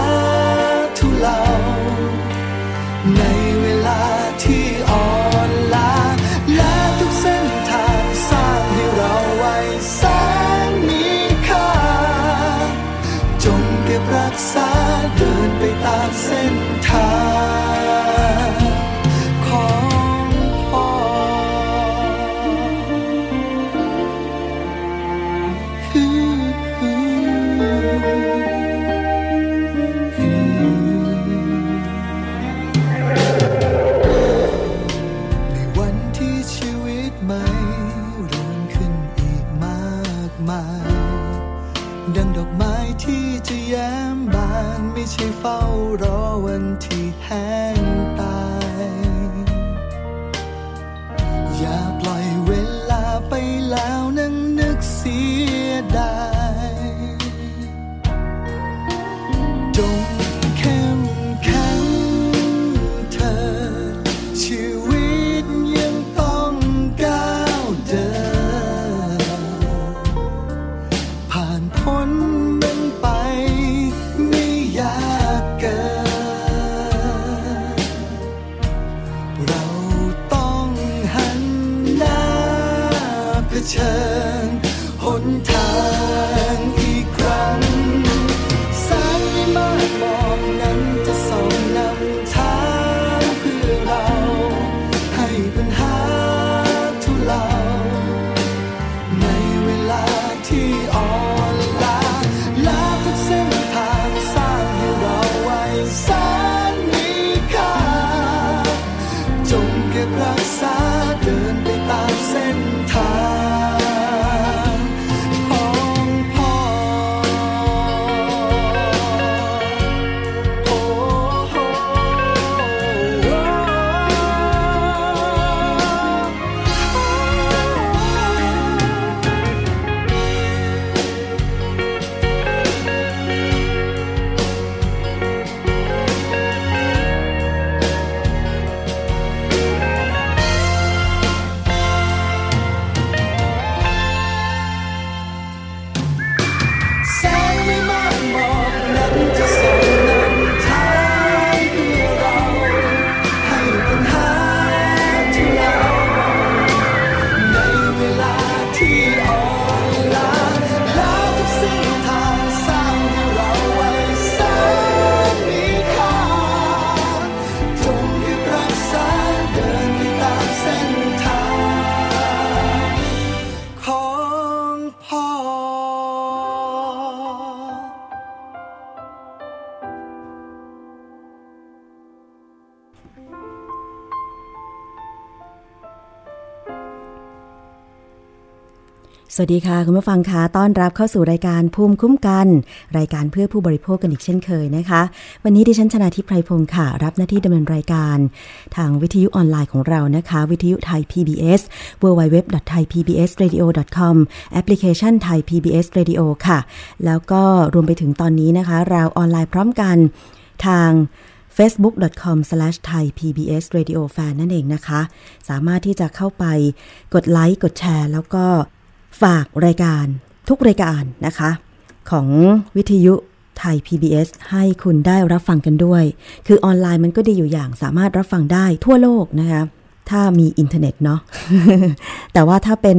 าทุเลาใน hand. สวัสดีค่ะ คุณผู้ฟังคะต้อนรับเข้าสู่รายการภูมิคุ้มกัน รายการเพื่อผู้บริโภคกันอีกเช่นเคยนะคะ วันนี้ดิฉันชนะทิพไพรพงศ์ค่ะ รับหน้าที่ดำเนินรายการ ทางวิทยุออนไลน์ของเรานะคะ วิทยุไทย PBS www.thaipbsradio.com แอปพลิเคชันไทย PBS Radio ค่ะ แล้วก็รวมไปถึงตอนนี้นะคะ เราออนไลน์พร้อมกันทาง facebook.com/thaipbsradiofan นั่นเองนะคะ สามารถที่จะเข้าไปกดไลค์ กดแชร์ แล้วก็ฝากรายการทุกรายการนะคะ ของวิทยุไทย PBS ให้คุณได้รับฟังกันด้วย คือออนไลน์มันก็ดีอยู่อย่างสามารถรับฟังได้ทั่วโลกนะคะ ถ้ามีอินเทอร์เน็ตเนาะ แต่ว่าถ้าเป็น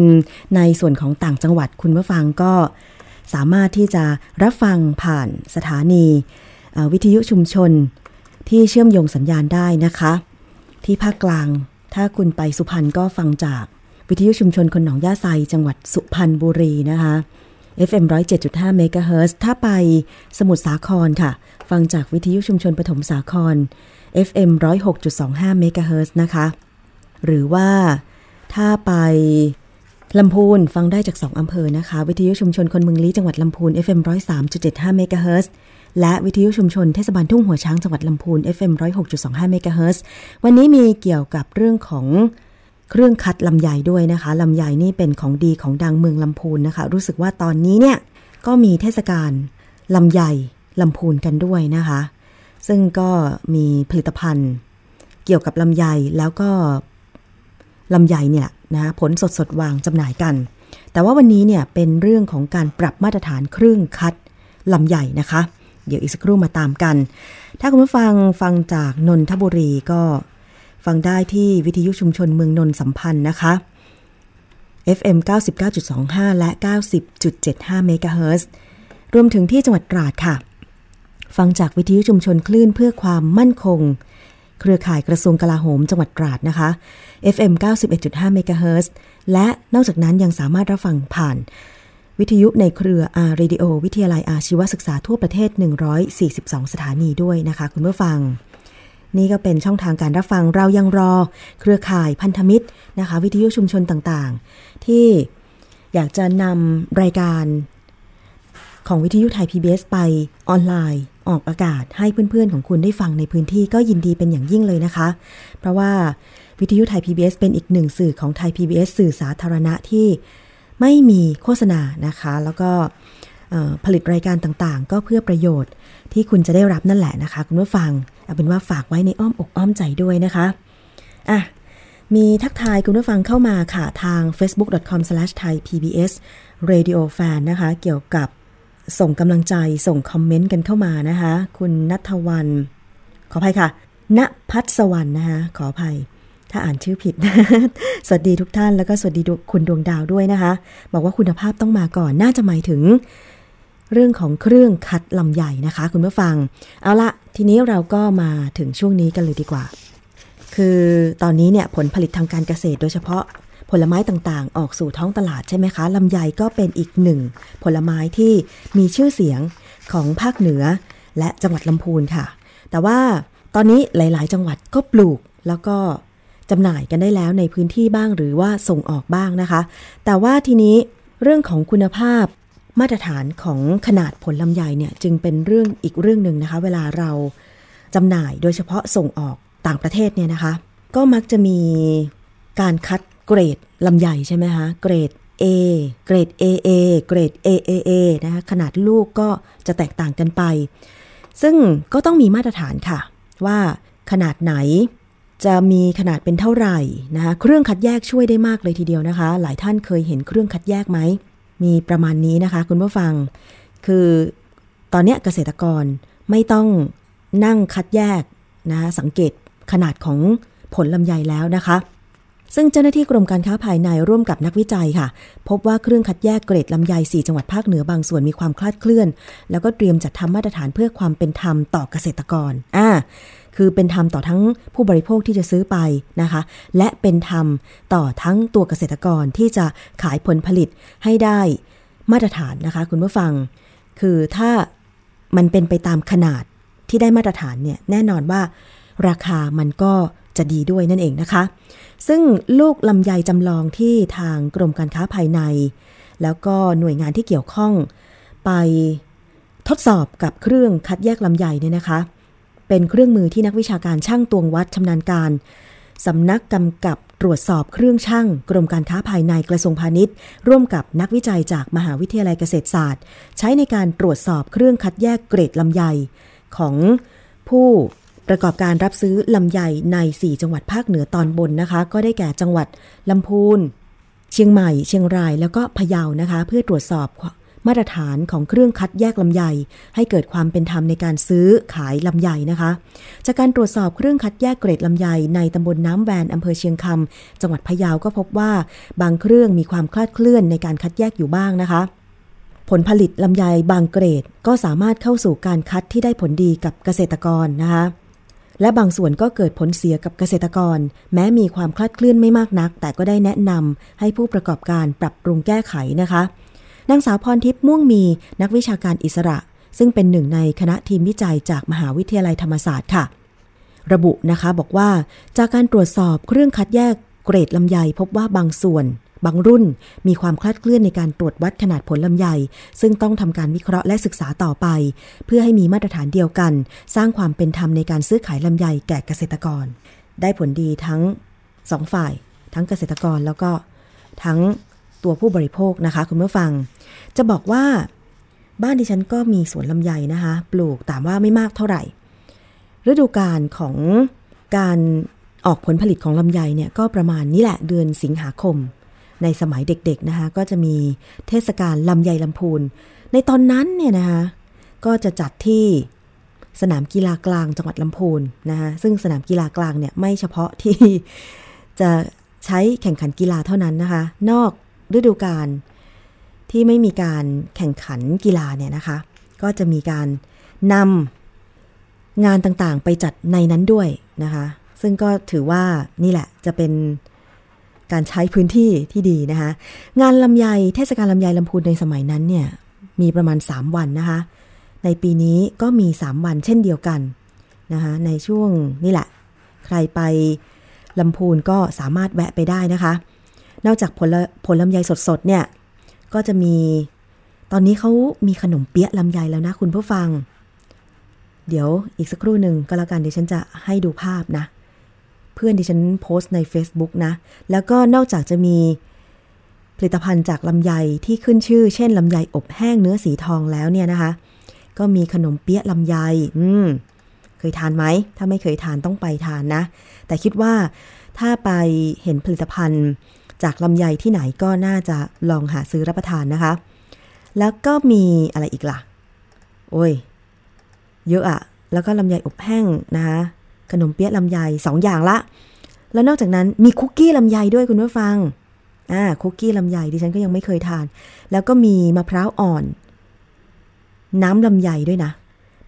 ในส่วนของต่างจังหวัดคุณผู้ฟังก็สามารถที่จะรับฟังผ่านสถานีวิทยุชุมชน ที่เชื่อมโยงสัญญาณได้นะคะ ที่ภาคกลาง ถ้าคุณไปสุพรรณก็ฟังจากวิทยุชุมชนคนหนองย่าไซจังหวัดสุพรรณบุรีนะคะ FM 107.5เมกะเฮิรตซ์ถ้าไปสมุทรสาครค่ะ ฟังจากวิทยุชุมชนปฐมสาคร FM 106.25เมกะเฮิรตซ์นะคะ หรือว่าถ้าไปลำพูนฟังได้จาก 2อำเภอนะคะ วิทยุชุมชนคนเมืองลี้จังหวัดลำพูน FM 103.75เมกะเฮิรตซ์ และวิทยุชุมชนเทศบาลทุ่งหัวช้างจังหวัดลำพูน FM 106.25เมกะเฮิรตซ์วันนี้มีเกี่ยวกับเรื่องของเครื่องคัดลำไยด้วยนะคะลำไยนี่เป็นของดีของดังเมืองลำพูนนะคะ รู้สึกว่าตอนนี้เนี่ยก็มีเทศกาลลำไยลำพูนกันด้วยนะคะ ซึ่งก็มีผลิตภัณฑ์เกี่ยวกับลำไยแล้วก็ลำไยเนี่ยนะผลสดสดวางจำหน่ายกัน แต่ว่าวันนี้เนี่ยเป็นเรื่องของการปรับมาตรฐานเครื่องคัดลำไยนะคะ เดี๋ยวอีกสักครู่มาตามกัน ถ้าคุณผู้ฟังฟังจากนนทบุรีก็ฟังได้ที่วิทยุชุมชนเมืองนนสัมพันธ์นะคะ FM 99.25 และ 90.75 เมกะเฮิรตซ์รวมถึงที่จังหวัดตราดค่ะ ฟังจากวิทยุชุมชนคลื่นเพื่อความมั่นคง เครือข่ายกระทรวงกลาโหมจังหวัดตราดนะคะ FM 91.5 เมกะเฮิรตซ์และนอกจากนั้นยังสามารถรับฟังผ่าน วิทยุในเครือ R Radio วิทยาลัยอาชีวศึกษาทั่วประเทศ 142 สถานีด้วยนะคะคุณผู้ฟัง นี่ก็เป็นช่องทางการรับฟังเรายังรอ เครือข่ายพันธมิตรนะคะ วิทยุชุมชนต่างๆ ที่อยากจะนำรายการของวิทยุไทย PBS ไปออนไลน์ ออกอากาศให้เพื่อนๆ ของคุณได้ฟังในพื้นที่ก็ยินดีเป็นอย่างยิ่งเลยนะคะ เพราะว่าวิทยุไทย PBS เป็นอีกหนึ่งสื่อของไทย PBS สื่อสาธารณะที่ ไม่มีโฆษณานะคะ แล้วก็ผลิตรายการต่างๆ ก็เพื่อประโยชน์ที่คุณจะได้รับนั่นแหละนะคะ คุณผู้ฟังเอาเป็นว่าฝากไว้ในอ้อมอกอ้อมใจด้วยนะคะอะมีทักทายคุณผู้ฟังเข้ามาค่ะ ทาง facebook.com/thaipbsradiofan นะคะ เกี่ยวกับส่งกำลังใจส่งคอมเมนต์กันเข้ามานะคะ คุณนัทวัน ขออภัยค่ะณพัฒสวรรณนะคะ ขออภัย ถ้าอ่านชื่อผิด สวัสดีทุกท่านแล้วก็สวัสดีคุณดวงดาวด้วยนะคะ บอกว่าคุณภาพต้องมาก่อนน่าจะหมายถึง เรื่องของเครื่องคัดลำใหญ่นะคะ คุณผู้ฟัง เอาละทีนี้เราก็มาถึงช่วงนี้กันเลยดีกว่า คือตอนนี้เนี่ยผลผลิตทางการเกษตรโดยเฉพาะผลไม้ต่างๆ ออกสู่ท้องตลาดใช่ไหมคะลำไยก็เป็นอีกหนึ่ง ผลไม้ที่มีชื่อเสียงของภาคเหนือ และจังหวัดลำพูนค่ะ แต่ว่าตอนนี้หลาย ๆ จังหวัดก็ปลูกแล้วก็ จำหน่ายกันได้แล้วในพื้นที่บ้างหรือว่าส่งออกบ้างนะคะ แต่ว่าทีนี้เรื่องของคุณภาพมาตรฐานของขนาดผลลำไยเนี่ยจึงเป็นเรื่องอีกเรื่องหนึ่งนะคะ เวลาเราจำหน่ายโดยเฉพาะส่งออกต่างประเทศเนี่ยนะคะ ก็มักจะมีการคัดเกรดลำไยใช่ไหมคะเกรด A เกรด AA เกรด AAA นะคะขนาดลูกก็จะแตกต่างกันไป ซึ่งก็ต้องมีมาตรฐานค่ะ ว่าขนาดไหน จะมีขนาดเป็นเท่าไหร่นะคะเครื่องคัดแยกช่วยได้มากเลยทีเดียวนะคะ หลายท่านเคยเห็นเครื่องคัดแยกไหม มีประมาณนี้นะคะ คุณผู้ฟัง คือตอนนี้เกษตรกรไม่ต้องนั่งคัดแยกนะะสังเกตขนาดของผลลำไยแล้วนะคะ ซึ่งเจ้าหน้าที่กรมการค้าภายในร่วมกับนักวิจัยค่ะ พบว่าเครื่องคัดแยกเกรดลำไย 4 จังหวัดภาคเหนือบางส่วนมีความคลาดเคลื่อน แล้วก็เตรียมจัดทำมาตรฐานเพื่อความเป็นธรรมต่อเกษตรกรอ่า คือเป็นธรรมต่อทั้งผู้บริโภคที่จะซื้อไปนะคะ และเป็นธรรมต่อทั้งตัวเกษตรกรที่จะขายผลผลิตให้ได้มาตรฐานนะคะ คุณผู้ฟัง คือถ้ามันเป็นไปตามขนาดที่ได้มาตรฐานเนี่ยแน่นอนว่าราคามันก็จะดีด้วยนั่นเองนะคะ ซึ่งลูกลำไยจำลองที่ทางกรมการค้าภายใน แล้วก็หน่วยงานที่เกี่ยวข้องไปทดสอบกับเครื่องคัดแยกลำไยเนี่ยนะคะ เป็นเครื่องมือที่นักวิชาการช่างตวงวัดชำนาญการสำนักกำกับตรวจสอบเครื่องช่างกรมการค้าภายในกระทรวงพาณิชย์ ร่วมกับนักวิจัยจากมหาวิทยาลัยเกษตรศาสตร์ ใช้ในการตรวจสอบเครื่องคัดแยกเกรดลำไย ของผู้ประกอบการรับซื้อลำไยใน 4 จังหวัดภาคเหนือตอนบนนะคะ ก็ได้แก่จังหวัดลำพูน เชียงใหม่ เชียงรายแล้วก็พะเยานะคะ เพื่อตรวจสอบ มาตรฐานของเครื่องคัดแยกลำไย ให้เกิดความเป็นธรรมในการซื้อขายลำไยนะคะ จากการตรวจสอบเครื่องคัดแยกเกรดลำไยในตำบลน้ำแวนอำเภอเชียงคำจังหวัดพะเยาก็พบว่าบางเครื่องมีความคลาดเคลื่อนในการคัดแยกอยู่บ้างนะคะผลผลิตลำไยบางเกรดก็สามารถเข้าสู่การคัดที่ได้ผลดีกับเกษตรกรนะคะและบางส่วนก็เกิดผลเสียกับเกษตรกร แม้มีความคลาดเคลื่อนไม่มากนัก แต่ก็ได้แนะนำให้ผู้ประกอบการปรับปรุงแก้ไขนะคะ นางสาวพรทิพย์ม่วงมีนักวิชาการอิสระ ซึ่งเป็นหนึ่งในคณะทีมวิจัยจากมหาวิทยาลัยธรรมศาสตร์ค่ะ ระบุนะคะบอกว่าจากการตรวจสอบเครื่องคัดแยกเกรดลำไยพบว่าบางส่วน บางรุ่น มีความคลาดเคลื่อนในการตรวจวัดขนาดผลลำไย ซึ่งต้องทำการวิเคราะห์และศึกษาต่อไป เพื่อให้มีมาตรฐานเดียวกัน สร้างความเป็นธรรมในการซื้อขายลำไยแก่เกษตรกร ได้ผลดีทั้งสองฝ่าย ทั้งเกษตรกรแล้วก็ทั้ง ตัวผู้บริโภคนะคะคุณผู้ฟัง จะบอกว่าบ้านดิฉันก็มีสวนลำไยนะคะ ปลูกแต่ว่าไม่มากเท่าไหร่ ฤดูกาลของการออกผลผลิตของลำไยเนี่ยก็ประมาณนี้แหละเดือนสิงหาคม ในสมัยเด็กๆนะคะก็จะมีเทศกาลลำไยลำพูน ในตอนนั้นเนี่ยนะคะก็จะจัดที่สนามกีฬากลางจังหวัดลำพูนนะคะซึ่งสนามกีฬากลางเนี่ยไม่เฉพาะที่จะใช้แข่งขันกีฬาเท่านั้นนะคะ นอก ฤดูกาลที่ไม่มีการแข่งขันกีฬาเนี่ยนะคะ ก็จะมีการนำงานต่างๆ ไปจัดในนั้นด้วยนะคะ ซึ่งก็ถือว่านี่แหละจะเป็นการใช้พื้นที่ที่ดีนะคะ งานลำไยเทศกาลลำไยลำพูนในสมัยนั้นเนี่ยมีประมาณ 3 วันนะคะ ในปีนี้ก็มี 3 วันเช่นเดียวกันนะคะในช่วงนี่แหละ ใครไปลำพูนก็สามารถแวะไปได้นะคะ นอกจากผลผลลำไยสดๆเนี่ย ก็จะมี ตอนนี้เขามีขนมเปี๊ยะลำไยแล้วนะคุณผู้ฟัง เดี๋ยวอีกสักครู่หนึ่งก็แล้วกันเดิฉันจะให้ดูภาพนะ เพื่อนดิฉันโพสต์ใน Facebook นะ แล้วก็นอกจากจะมีผลิตภัณฑ์จากลำไยที่ขึ้นชื่อ เช่นลำไยอบแห้งเนื้อสีทองแล้วเนี่ยนะคะ ก็มีขนมเปี๊ยะลำไย อืม เคยทานไหม ถ้าไม่เคยทานต้องไปทานนะ แต่คิดว่าถ้าไปเห็นผลิตภัณฑ์ จากลำไยที่ไหนก็น่าจะลองหาซื้อรับประทานนะคะ แล้วก็มีอะไรอีกล่ะ โอ้ย เยอะอะ แล้วก็ลำไยอบแห้งนะคะขนมเปี๊ยะลำไยสองอย่างละ แล้วนอกจากนั้นมีคุกกี้ลำไยด้วยคุณผู้ฟัง อ่าคุกกี้ลำไยดิฉันก็ยังไม่เคยทาน แล้วก็มีมะพร้าวอ่อน น้ำลำไยด้วยนะ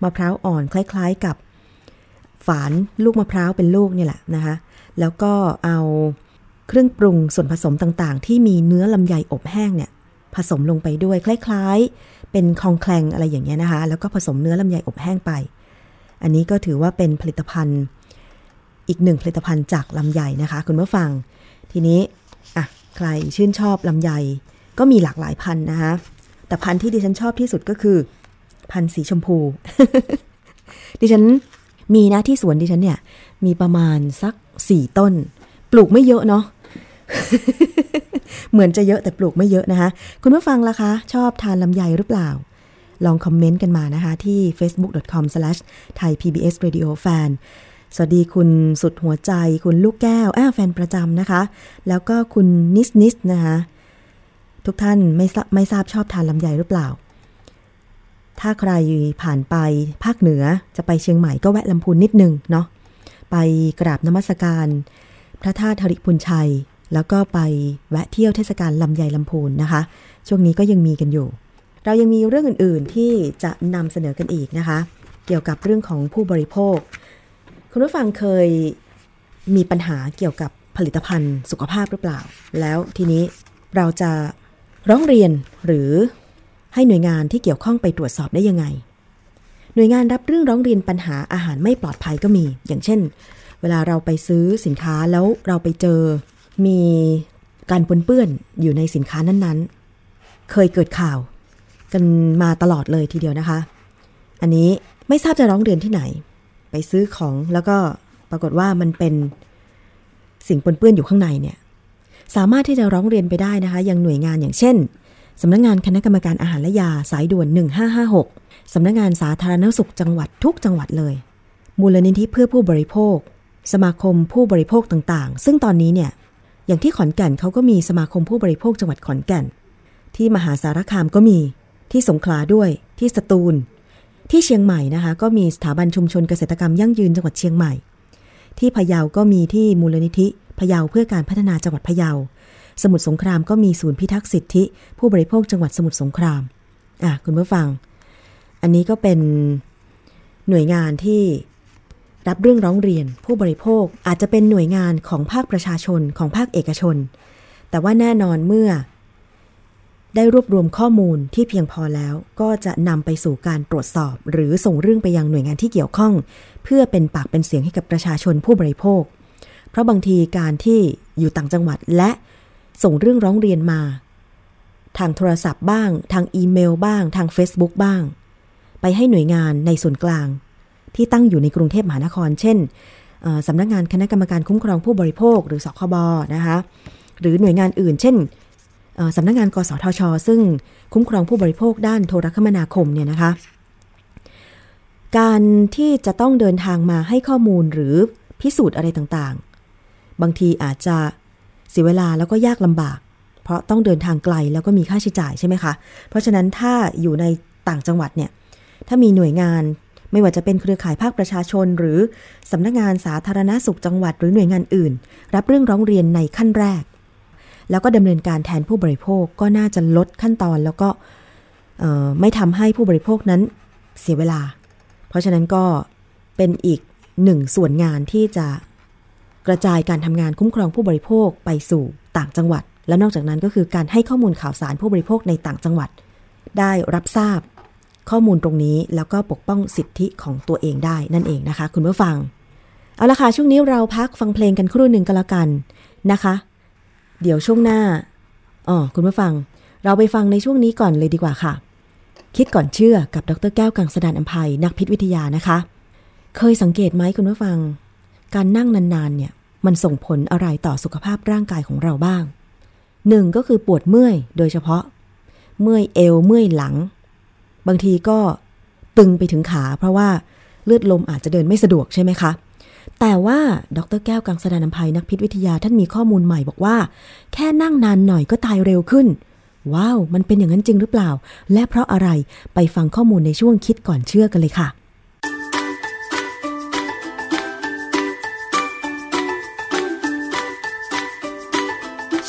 มะพร้าวอ่อนคล้าย ๆกับ ฝานลูกมะพร้าวเป็นลูกนี่แหละนะคะ แล้วก็เอา เครื่องปรุงส่วนผสมต่างๆ ที่มีเนื้อลำไยอบแห้งเนี่ยผสมลงไปด้วยคล้ายๆ เป็นคองแคลงอะไรอย่างเงี้ยนะคะ แล้วก็ผสมเนื้อลำไยอบแห้งไป อันนี้ก็ถือว่าเป็นผลิตภัณฑ์อีกหนึ่งผลิตภัณฑ์จากลำไยนะคะ คุณผู้ฟัง ทีนี้อะใครชื่นชอบลำไยก็มีหลากหลายพันธุ์นะคะแต่พันธุ์ที่ดิฉันชอบที่สุดก็คือ พันธุ์สีชมพู ดิฉันมีนะที่สวนดิฉันเนี่ย มีประมาณสักสี่ต้น ปลูกไม่เยอะเนาะ เหมือนจะเยอะแต่ปลูกไม่เยอะนะคะ คุณผู้ฟังล่ะคะ ชอบทานลำไยหรือเปล่า ลองคอมเมนต์กันมานะคะ ที่ facebook.com/thaipbsradiofan สวัสดีคุณสุดหัวใจ คุณลูกแก้วอ้าแฟนประจำนะคะ แล้วก็คุณนิสนิสนะคะทุกท่านไม่ทราบไม่ทราบชอบทานลำไยหรือเปล่า ถ้าใครผ่านไปภาคเหนือจะไปเชียงใหม่ก็แวะลำพูนนิดนึงเนาะไปกราบนมัสการ พระธาตุธริพุนชัย แล้วก็ไปแวะเที่ยวเทศกาลลำไยลำพูนนะคะ ช่วงนี้ก็ยังมีกันอยู่ เรายังมีเรื่องอื่นๆที่จะนำเสนอกันอีกนะคะ เกี่ยวกับเรื่องของผู้บริโภค คุณผู้ฟังเคยมีปัญหาเกี่ยวกับผลิตภัณฑ์สุขภาพหรือเปล่า แล้วทีนี้เราจะร้องเรียนหรือให้หน่วยงานที่เกี่ยวข้องไปตรวจสอบได้ยังไง หน่วยงานรับเรื่องร้องเรียนปัญหาอาหารไม่ปลอดภัยก็มี อย่างเช่น เวลาเราไปซื้อสินค้าแล้วเราไปเจอ มีการปนเปื้อนอยู่ในสินค้านั้นเคยเกิดข่าวกันมาตลอดเลยทีเดียวนะคะ อันนี้ไม่ทราบจะร้องเรียนที่ไหน ไปซื้อของแล้วก็ปรากฏว่ามันเป็นสิ่งปนเปื้อนอยู่ข้างในเนี่ย สามารถที่จะร้องเรียนไปได้นะคะ ยังหน่วยงานอย่างเช่นสำนักงงานคณะกรรมการอาหารและยาสายด่วน 1556สำนักงงานสาธารณสุขจังหวัดทุกจังหวัดเลย มูลนิธิเพื่อผู้บริโภค สมาคมผู้บริโภคต่างๆ ซึ่งตอนนี้เนี่ย อย่างที่ขอนแก่นเขาก็มีสมาคมผู้บริโภคจังหวัดขอนแก่น ที่มหาสารคามก็มีที่สงขลาด้วยที่สตูล ที่เชียงใหม่นะคะ ก็มีสถาบันชุมชนเกษตรกรรมยั่งยืนจังหวัดเชียงใหม่ ที่พะเยาก็มีที่มูลนิธิพะเยาเพื่อการพัฒนาจังหวัดพะเยา สมุทรสงครามก็มีศูนย์พิทักษ์สิทธิ ผู้บริโภคจังหวัดสมุทรสงครามอะคุณผู้ฟัง อันนี้ก็เป็นหน่วยงานที่ รับเรื่องร้องเรียนผู้บริโภคอาจจะเป็นหน่วยงานของภาคประชาชนของภาคเอกชน แต่ว่าแน่นอนเมื่อ ได้รวบรวมข้อมูลที่เพียงพอแล้ว ก็จะนำไปสู่การตรวจสอบ หรือส่งเรื่องไปยังหน่วยงานที่เกี่ยวข้อง เพื่อเป็นปากเป็นเสียงให้กับประชาชนผู้บริโภค เพราะบางทีการที่อยู่ต่างจังหวัดและส่งเรื่องร้องเรียนมา ทางโทรศัพท์บ้าง ทางอีเมลบ้าง ทาง Facebook บ้าง ไปให้หน่วยงานในส่วนกลาง ที่ตั้งอยู่ในกรุงเทพมหานคร เช่นสำนักงานคณะกรรมการคุ้มครองผู้บริโภค หรือสคบนะคะหรือหน่วยงานอื่น เช่นสำนักงานกสทช ซึ่งคุ้มครองผู้บริโภคด้านโทรคมนาคมเนี่ยนะคะการที่จะต้องเดินทางมาให้ข้อมูลหรือพิสูจน์อะไรต่างๆ บางทีอาจจะเสียเวลาแล้วก็ยากลำบาก เพราะต้องเดินทางไกลแล้วก็มีค่าใช้จ่ายใช่ไหมคะ เพราะฉะนั้นถ้าอยู่ในต่างจังหวัดเนี่ย ถ้ามีหน่วยงาน ไม่ว่าจะเป็นเครือข่ายภาคประชาชน หรือสำนักงานสาธารณสุขจังหวัดหรือหน่วยงานอื่น รับเรื่องร้องเรียนในขั้นแรก แล้วก็ดำเนินการแทนผู้บริโภคก็น่าจะลดขั้นตอนแล้วก็ไม่ทำให้ผู้บริโภคนั้นเสียเวลา เพราะฉะนั้นก็เป็นอีกหนึ่งส่วนงานที่จะกระจายการทำงานคุ้มครองผู้บริโภคไปสู่ต่างจังหวัด และนอกจากนั้นก็คือการให้ข้อมูลข่าวสารผู้บริโภคในต่างจังหวัด ได้รับทราบ ข้อมูลตรงนี้แล้วก็ปกป้องสิทธิของตัวเองได้นั่นเองนะคะ คุณผู้ฟัง เอาละค่ะ ช่วงนี้เราพักฟังเพลงกันครู่หนึ่งก็แล้วกันนะคะ เดี๋ยวช่วงหน้าอ๋อคุณผู้ฟัง เราไปฟังในช่วงนี้ก่อนเลยดีกว่าค่ะ คิดก่อนเชื่อกับดรแก้วกังสดานอัมภัยนักพิษวิทยานะคะ เคยสังเกตไหมคุณผู้ฟัง การนั่งนานๆเนี่ยมันส่งผลอะไรต่อสุขภาพร่างกายของเราบ้างหนึ่งก็คือปวดเมื่อยโดยเฉพาะ เมื่อยเอวเมื่อยหลัง บางทีก็ตึงไปถึงขา เพราะว่าเลือดลมอาจจะเดินไม่สะดวกใช่ไหมคะ แต่ว่าดรแก้วกังสดานนภัยนักพิษวิทยาท่านมีข้อมูลใหม่บอกว่า แค่นั่งนานหน่อยก็ตายเร็วขึ้น ว้าว มันเป็นอย่างนั้นจริงหรือเปล่า และเพราะอะไรไปฟังข้อมูลในช่วงคิดก่อนเชื่อกันเลยค่ะ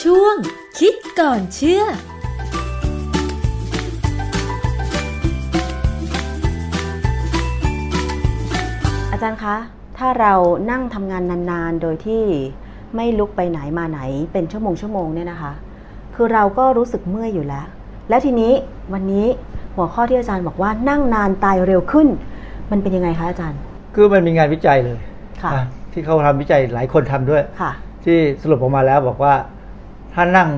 ช่วงคิดก่อนเชื่อ อาจารย์คะ ถ้าเรานั่งทำงานนานๆ โดยที่ไม่ลุกไปไหนมาไหนเป็นชั่วโมงชั่วโมงเนี่ยนะคะ คือเราก็รู้สึกเมื่อยอยู่แล้ว แล้วทีนี้วันนี้หัวข้อที่อาจารย์บอกว่านั่งนานตายเร็วขึ้น มันเป็นยังไงคะอาจารย์ คือมันมีงานวิจัยเลยค่ะนะที่เขาทำวิจัยหลายคนทำด้วยค่ะ ที่สรุปออกมาแล้วบอกว่า ถ้านั่ง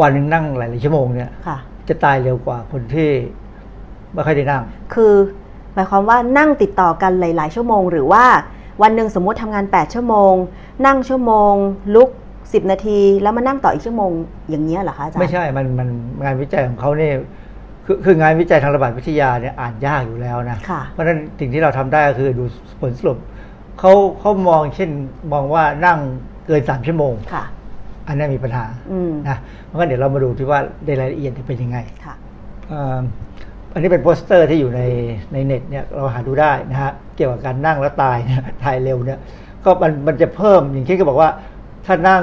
วันหนึ่งนั่งหลายๆชั่วโมงเนี่ยค่ะจะตายเร็วกว่าคนที่ไม่ค่อยได้นั่ง คือ หมายความว่านั่งติดต่อกันหลาย ๆ ชั่วโมง หรือว่าวันหนึ่งสมมุติทำงาน 8 ชั่วโมง นั่งชั่วโมง ลุก 10 นาที แล้วมานั่งต่ออีกชั่วโมงอย่างเงี้ยเหรอคะอาจารย์ไม่ใช่มันมันงานวิจัยของเขาเนี่ยคือคืองานวิจัยทางระบาดวิทยาเนี่ยอ่านยากอยู่แล้วนะค่ะเพราะฉะนั้นสิ่งที่เราทำได้ก็คือดูผลสรุปเขาเขามองเช่นมองว่านั่งเกินสามชั่วโมงค่ะอันนี้มีปัญหาอืมนะเพราะงั้นเดี๋ยวเรามาดูที่ว่าในรายละเอียดเป็นยังไงค่ะ อ่าอันนี้เป็นโปสเตอร์ที่อยู่ในในเน็ตเนี่ยเราหาดูได้นะฮะเกี่ยวกับการนั่งแล้วตายเนี่ยตายเร็วเนี่ยก็มันมันจะเพิ่มอย่างเช่นก็บอกว่า ถ้านั่ง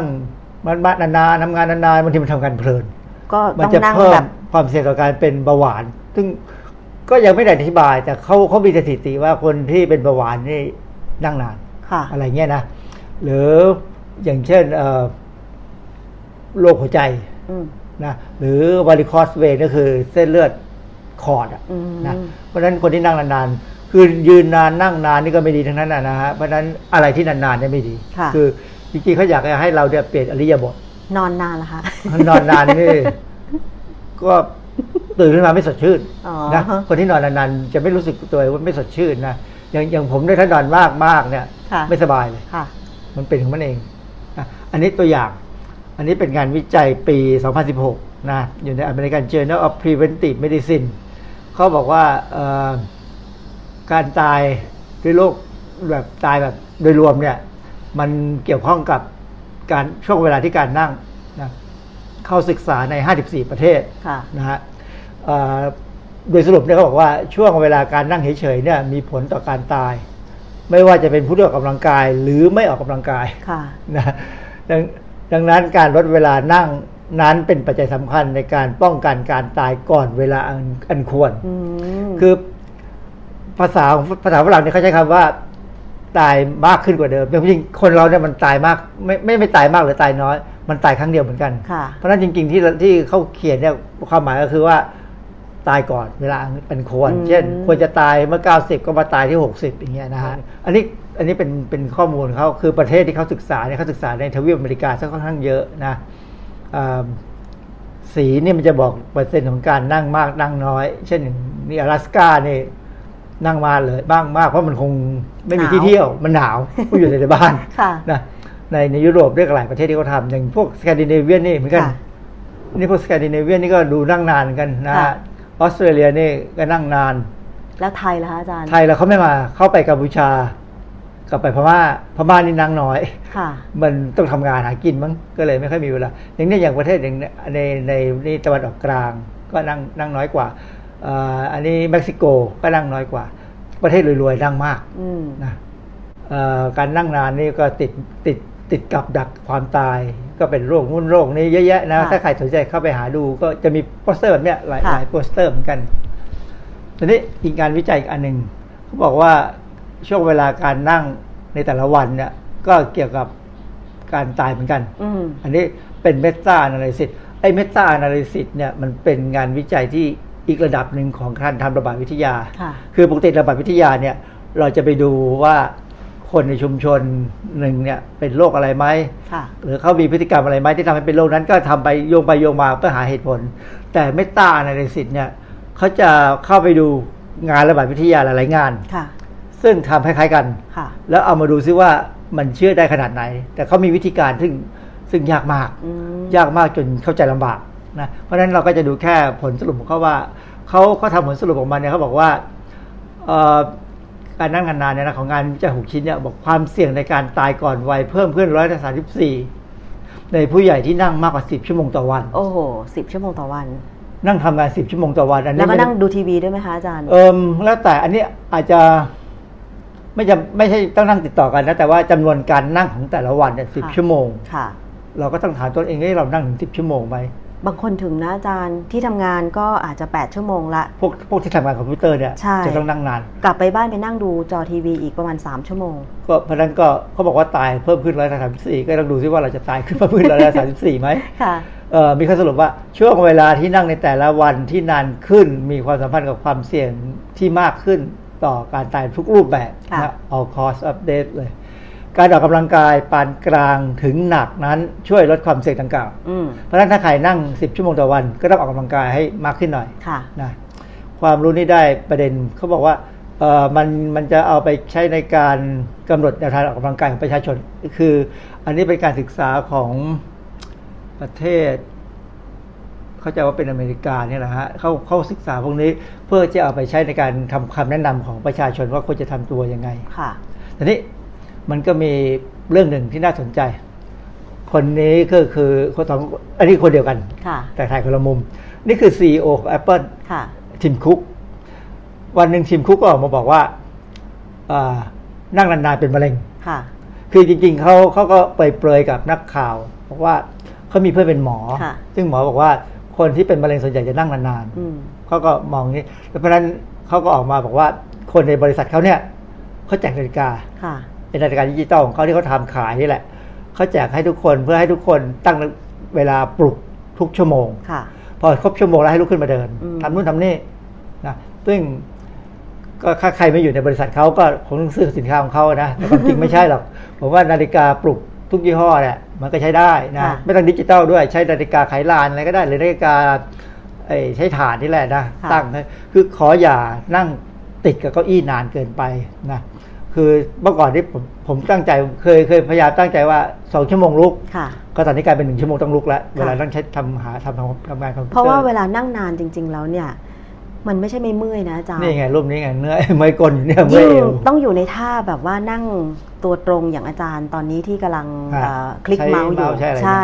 มันมานานๆทำงานนานๆบางทีมันทำงานเพลิน ก็มัต้องจะนั่งเพิ่แบมบความเสี่ยงต่อการเป็นเบาหวาน ซึ่งก็ยังไม่ได้อธิบาย แต่เขาเขามีสถิติว่าคนที่เป็นเบาหวานนี่นั่งนานค่ะอะไรเงี้ยนะหรืออย่างเช่นเอ่อโรคหัวใจอืมนะหรือวาริคอสเวก็คือเส้นเลือด ขอดอะอืมนะเพราะฉะนั้นคนที่นั่งนานๆคือยืนนานนั่งนานนี่ก็ไม่ดีทั้งนั้นนะนะฮะเพราะฉะนั้นอะไรที่นานๆเนี่ยไม่ดีค่ะอจริงๆเขาอยากให้เราเนี่ยเปลี่ยนอริยบทนอนนานละคะนอนนานนี่ก็ตื่นขึ้นมาไม่สดชื่นอ๋อนะคนที่นอนนานๆจะไม่รู้สึกตัวว่าไม่สดชื่นนะอย่างอย่างผมเนี่ยถ้านอนมากมากๆเนี่ยค่ะไม่สบายเลยค่ะมันเป็นของมันเองนะอันนี้ตัวอย่าง อันนี้เป็นงานวิจัยปี 2016 นะ อยู่ใน American Journal of Preventive Medicine เขาบอกว่าเอ่อการตายด้วยโรคแบบตายแบบโดยรวมเนี่ย มันเกี่ยวข้องกับการช่วงเวลาที่การนั่งนะเข้าศึกษาใน 54 ประเทศค่ะนะฮะเอ่อโดยสรุปเนี่ยเขาบอกว่าช่วงเวลาการนั่งเฉยๆเนี่ยมีผลต่อการตาย ไม่ว่าจะเป็นผู้ที่ออกกำลังกายหรือไม่ออกกำลังกายค่ะนะดังดังนั้นการลดเวลานั่ง นั้นเป็นปัจจัยสำคัญในการป้องกันการตายก่อนเวลาอันอันควรอืมคือภาษาของภาษาฝรั่งเนี่ยเขาใช้คำว่าตายมากขึ้นกว่าเดิมแต่จริงๆคนเราเนี่ยมันตายมาก ไม่ไม่ไม่ตายมากหรือตายน้อย มันตายครั้งเดียวเหมือนกันค่ะเพราะฉะนั้นจริง ๆ ที่ที่เขาเขียนเนี่ยความหมายก็คือว่าตายก่อนเวลาอันควรอืมเช่น ควรจะตายเมื่อ 90 ก็มาตายที่ 60 อย่างเงี้ยนะฮะ อันนี้อันนี้เป็นเป็นข้อมูลเขาคือประเทศที่เขาศึกษาเนี่ยเขาศึกษาในทวีปอเมริกาซะค่อนข้างเยอะนะอ่า สีนี่มันจะบอกเปอร์เซ็นต์ของการนั่งมากนั่งน้อย เช่นนี่อลาสก้านี่นั่งมาเลยบ้างมากเพราะมันคงไม่มีที่เที่ยวมันหนาวก็อยู่ในบ้านนะในในยุโรปด้วยกหลายประเทศที่เขาทำอย่างพวกสแกนดิเนเวียนนี่เหมือนกันนี่พวกสแกนดิเนเวียนนี่ก็ดูนั่งนานกันนะออสเตรเลียนี่ก็นั่งนาน แล้วไทยล่ะคะอาจารย์ ไทยแล้วเขาไม่มาเข้าไปกัมพูชา กลับไปพม่าพม่านี่นั่งน้อยค่ะมันต้องทำงานหากินมั้งก็เลยไม่ค่อยมีเวลาอย่างนี้อย่างประเทศอย่างในในนี่ตะวันออกกลาง ก็นั่งนั่งน้อยกว่าเอ่ออันนี้เม็กซิโกก็นั่งน้อยกว่า ประเทศรวยๆนั่งมากอืมนะเอ่อการนั่งนานนี่ก็ติดติดติดกับดักความตาย ก็เป็นโรคงู้นโรคนี้เยอะแยะนะค่ะถ้าใครสนใจเข้าไปหาดูก็จะมีโปสเตอร์แบบเนี้ยหลายค่ะหลายโปสเตอร์เหมือนกันทีนี้อีกการวิจัยอีกอันหนึ่งเขาบอกว่า ช่วงเวลาการนั่งในแต่ละวันเนี่ยก็เกี่ยวกับการตายเหมือนกันอืมอันนี้เป็นเมตา a นาลิซิสไอ้เมตา a นาลิซิสเนี่ยมันเป็นงานวิจัยที่อีกระดับหนึ่งของการทำระบาดวิทยาค่ะคือปกติระบาดวิทยาเนี่ยเราจะไปดูว่าคนในชุมชนหนึ่งเนี่ยเป็นโรคอะไรไหมค่ะหรือเขามีพฤติกรรมอะไรไหมที่ทำให้เป็นโรคนั้นก็ทำไปโยงไปโยงมาเพื่อหาเหตุผล แต่เมตา a นาลิซิสเนี่ยเขาจะเข้าไปดูงานระบาดวิทยาหลายๆงานค่ะ ซึ่งทำคล้ายๆกันค่ะแล้วเอามาดูซิว่ามันเชื่อได้ขนาดไหน แต่เขามีวิธีการซึ่งซึ่งยากมากอืมยากมากจนเข้าใจลำบากนะ เพราะฉะนั้นเราก็จะดูแค่ผลสรุปของเขาว่าเขาเขาทำผลสรุปออกมาเนี่ยเขาบอกว่าเอ่อการนั่งนานๆเนี่ยนะของงานวิจัยหกชิ้นเนี่ยบอกความเสี่ยงในการตายก่อนวัยเพิ่มขึ้นร้อยละสามสิบสี่ในผู้ใหญ่ที่นั่งมากกว่าสิบชั่วโมงต่อวัน โอ้โหสิบชั่วโมงต่อวัน นั่งทำงานสิบชั่วโมงต่อวันอันแล้วนี้ก็ไม่นั่งได้ดูทีวีด้วยไหมคะอาจารย์เอิมแล้วแต่อันนี้อาจจะ ไม่จำไม่ใช่ต้องนั่งติดต่อกันนะแต่ว่าจำนวนการนั่งของแต่ละวันเนี่ยสิบค่ะชั่วโมงค่ะ เราก็ต้องถามตัวเองว่าเรานั่งถึงสิบชั่วโมงไหมบางคนถึงนะอาจารย์ที่ทำงานก็อาจจะ 8 ชั่วโมงละพวกพวกที่ทำงานคอมพิวเตอร์เนี่ยใช่จะต้องนั่งนาน กลับไปบ้านไปนั่งดูจอทีวีอีกประมาณ 3 ชั่วโมง ก็เพราะฉะนั้นก็เขาบอกว่าตายเพิ่มขึ้นร้อยละสามสิบสี่ก็ต้องดูซิว่าเราจะตายขึ้นเพิ่มขึ้นร้อยละสามสิบสี่ไหมค่ะเอ่อมีข้อสรุปว่าช่วงเวลาที่นั่งในแต่ละวันที่นานขึ้น มีความสัมพันธ์กับความเสี่ยงที่มากขึ้น ต่อการตายทุกรูปแบบค่ะนะ all cause of death เลย การออกกำลังกายปานกลางถึงหนักนั้นช่วยลดความเสี่ยงดังกล่าวอืมเพราะฉะนั้นถ้าใครนั่ง 10 ชั่วโมงต่อวัน ก็ต้องออกกำลังกายให้มากขึ้นหน่อยค่ะนะความรู้นี้ได้ประเด็นเขาบอกว่าเออมันมันจะเอาไปใช้ในการกำหนดแนวทางออกกำลังกายของประชาชน คือ อันนี้เป็นการศึกษาของประเทศ เข้าใจว่าเป็นอเมริกาเนี่ยแหละฮะเขาเขาศึกษาพวกนี้เพื่อจะเอาไปใช้ในการทำคำแนะนำของประชาชนว่าควรจะทำตัวยังไงค่ะทีนี้มันก็มีเรื่องหนึ่งที่น่าสนใจ คนนี้ก็คือคนสองอันนี้คนเดียวกันค่ะแต่ถ่ายคนละมุม นี่คือ CEO ของ Apple ค่ะทิมคุก วันหนึ่งทิมคุกก็ออกมาบอกว่าอ่านั่งนานๆเป็นมะเร็งค่ะคือจริงๆเขาเขาก็ไปเปรยๆกับนักข่าวบอกว่าเขามีเพื่อนเป็นหมอค่ะซึ่งหมอบอกว่า คนที่เป็นมะเร็งส่วนใหญ่จะนั่งนานอืมๆเขาก็มองอย่างนี้เพราะฉะนั้นเขาก็ออกมาบอกว่าคนในบริษัทเขาเนี่ยเขาแจกนาฬิกาค่ะเป็นนาฬิกาดิจิตอลของเขาที่เขาทำขายนี่แหละเขาแจกให้ทุกคนเพื่อให้ทุกคนตั้งเวลาปลุกทุกชั่วโมงค่ะพอครบชั่วโมงแล้วให้ลุกขึ้นมาเดินอืมทำนู่นทำนี่นะซึ่งก็ถ้าใครไม่อยู่ในบริษัทเขาก็คงต้องซื้อสินค้าของเขานะแต่ความจริงไม่ใช่หรอกผมว่านาฬิกาปลุก ทุกยี่ห้อเนี่ยมันก็ใช้ได้นะค่ะไม่ต้องดิจิตอลด้วยใช้นาฬิกาไขลานอะไรก็ได้หรือนาฬิกาไอ้ใช้ถ่านนี่แหละนะค่ะตั้งนะคือขออย่านั่งติดกับเก้าอี้นานเกินไปนะคือเมื่อก่อนที่ผมผมตั้งใจเคยเคยพยายามตั้งใจว่าสองชั่วโมงลุกค่ะก็ตอนนี้กลายเป็นหนึ่งชั่วโมงต้องลุกแล้วค่ะเวลาต้องใช้ทำหาทำทำทำงานคอมพิวเตอร์เพราะว่าเวลานั่งนานจริง ๆ แล้วเนี่ยมันไม่ใช่ไม่เมื่อยนะอาจารย์นี่ไงรูปนี้ไงเนื้อเมื่อยกลนอยู่เนี่ยเมื่อยยิ่งเอวต้องอยู่ในท่าแบบว่านั่ง ตัวตรงอย่างอาจารย์ตอนนี้ที่กำลังฮะเอ่อคลิกใช้เมาส์อยู่เมาส์ใช้อะไรนะใช่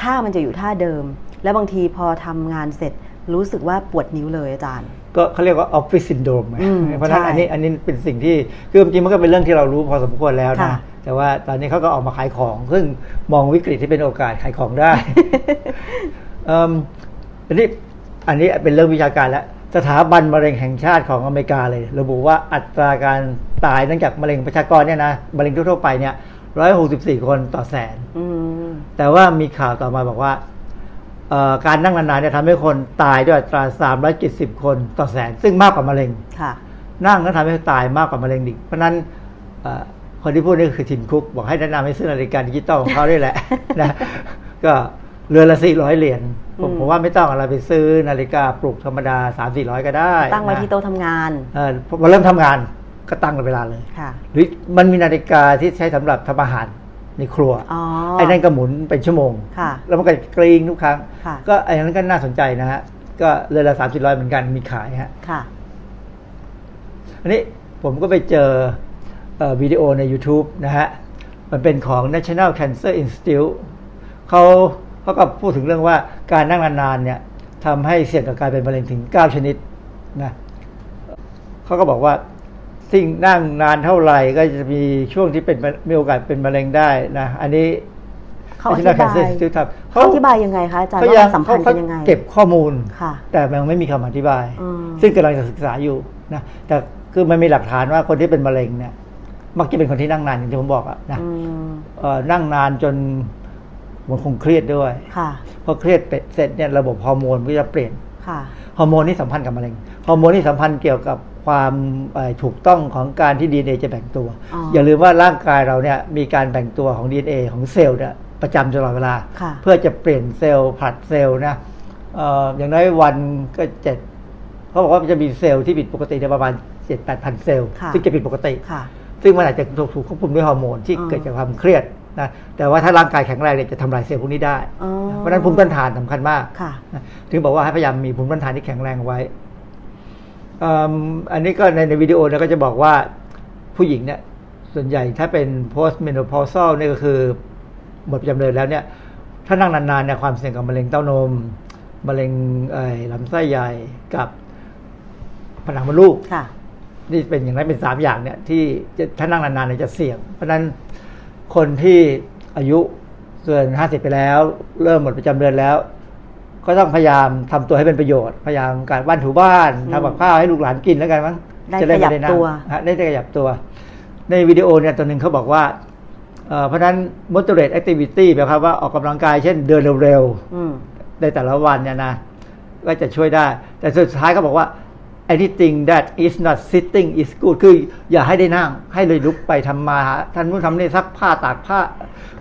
ท่ามันจะอยู่ท่าเดิม แล้วบางทีพอทำงานเสร็จรู้สึกว่าปวดนิ้วเลยอาจารย์ ก็เขาเรียกว่าออฟฟิศซินโดรมอืมเพราะฉะนั้นใช่อันนี้อันนี้เป็นสิ่งที่คือจริงๆมันก็เป็นเรื่องที่เรารู้พอสมควรแล้วนะค่ะแต่ว่าตอนนี้เขาก็ออกมาขายของ ซึ่งมองวิกฤตที่เป็นโอกาสขายของได้เอิ่มอันนี้อันนี้เป็นเรื่องวิชาการแล้ว สถาบันมะเร็งแห่งชาติของอเมริกาเลย ระบุว่าอัตราการตายเนื่องจากมะเร็งประชากรเนี่ยนะมะเร็งทั่วๆไปเนี่ยร้อยหกสิบสี่คนต่อแสนอืมแต่ว่ามีข่าวต่อมาบอกว่าเอ่อการนั่งนานๆเนี่ยทำให้คนตายด้วยอัตรา370คนต่อแสน ซึ่งมากกว่ามะเร็งค่ะนั่งก็ทำให้ตายมากกว่ามะเร็งอีกเพราะฉะนั้นเอ่อคนที่พูดนี่คือทิมคุก บอกให้แนะนำให้ซื้อนาฬิกาดิจิตอลของเขาด้วยแหละนะก็เรือนละ400เหรียญ ผมอืมผมว่าไม่ต้องอะไรไปซื้อนาฬิกาปลุกธรรมดา3 400 ก็ได้ ตั้งไว้นะที่โต๊ะทำงานเออพอเริ่มทำงานก็ตั้งเวลาเลยค่ะหรือมันมีนาฬิกาที่ใช้สำหรับทำอาหารในครัวอ๋อไอ้นั่นก็หมุนเป็นชั่วโมงค่ะแล้วมันก็กรีงทุกครั้งค่ะก็ไอ้นั้นก็น่าสนใจนะฮะ ก็เรือนละสามสิบร้อยเหมือนกันมีขายฮะค่ะอันนี้ผมก็ไปเจอเอ่อวิดีโอใน YouTube นะฮะ มันเป็นของ National Cancer Institute เขา เขาก็พูดถึงเรื่องว่าการนั่งนานๆเนี่ยทำให้เสี่ยงกับการเป็นมะเร็งถึง 9 ชนิดนะเขาก็บอกว่าสิ่งนั่งนานเท่าไหร่ก็จะมีช่วงที่เป็นมีโอกาสเป็นมะเร็งได้นะอันนี้เขาอธิ National บาย Cancer Institute ทำเขาอธิบายยังไงคะอาจารย์เขาว่ายัมันสัมพันธ์กันยังไง เก็บข้อมูลค่ะแต่มันไม่มีคำอธิบายอืมซึ่งกำลังจะศึกษาอยู่นะแต่คือมันมีหลักฐานว่าคนที่เป็นมะเร็งเนี่ยมักจะเป็นคนที่นั่งนานอย่างที่ผมบอกอะนะอืมเอ่อนั่งนานจน มันคงเครียดด้วยค่ะพอเครียดเสร็จเนี่ยระบบฮอร์โมนก็จะเปลี่ยนค่ะฮอร์โมนนี่สัมพันธ์กับมะเร็งฮอร์โมนนี่สัมพันธ์เกี่ยวกับความเอ่อถูกต้องของการที่ดีเอจะแบ่งตัวอ๋ออย่าลืมว่าร่างกายเราเนี่ยมีการแบ่งตัวของ DNA ของเซลล์เนี่ยประจำตลอดเวลาค่ะเพื่อจะเปลี่ยนเซลล์ผลัดเซลล์นะเอ่ออย่างน้อยวันก็เจ็ดเขาบอกว่ามันจะมีเซลล์ที่ผิดปกติในประมาณเจ็ดแปดพันเซลล์ค่ะซึ่งจะผิดปกติค่ะซึ่งมันอาจจะถูกถูกควบคุมด้วยฮอร์โมนที่อ๋อเกิดจากความเครียด นะแต่ว่าถ้าร่างกายแข็งแรงเนี่ยจะทำลายเซลล์พวกนี้ได้อ๋อเพราะฉะนั้นภูมิต้านทานสำคัญมากค่ะนะถึงบอกว่าให้พยายามมีภูมิต้านทานที่แข็งแรงเอาไว้อืมอันนี้ก็ในในวิดีโอเนี่ยก็จะบอกว่าผู้หญิงเนี่ยส่วนใหญ่ถ้าเป็น post menopausal เนี่ยก็คือหมดประจำเดือนแล้วเนี่ย ถ้านั่งนานๆเนี่ยความเสี่ยงกับมะเร็งเต้านมมะเร็งเอ่อลำไส้ใหญ่กับผนังมดลูกค่ะนี่เป็นอย่างนั้นเป็นสามอย่างเนี่ยที่จะถ้านั่งนานๆเนี่ยจะเสี่ยง เพราะฉะนั้น คนที่อายุเกินห้าสิบไปแล้ว เริ่มหมดประจำเดือนแล้ว ก็ต้องพยายามทำตัวให้เป็นประโยชน์ พยายามการบ้านถูบ้านอืมทำกับข้าวให้ลูกหลานกินแล้วกันมั้งได้จะไม่ขยับนั่งตัวฮะได้ขยับตัว ในวิดีโอเนี่ยตัวหนึ่งเขาบอกว่าเอ่อเพราะฉะนั้น moderate activity แปลความว่าออกกำลังกายเช่นเดินเร็วๆอืมในแต่ละวันเนี่ยนะก็จะช่วยได้ แต่สุดท้ายเขาบอกว่า anything that is not sitting is good คืออย่าให้ได้นั่ง ให้เลยลุกไปทำมาหาท่านนู้นทำนี่ซักผ้าตากผ้า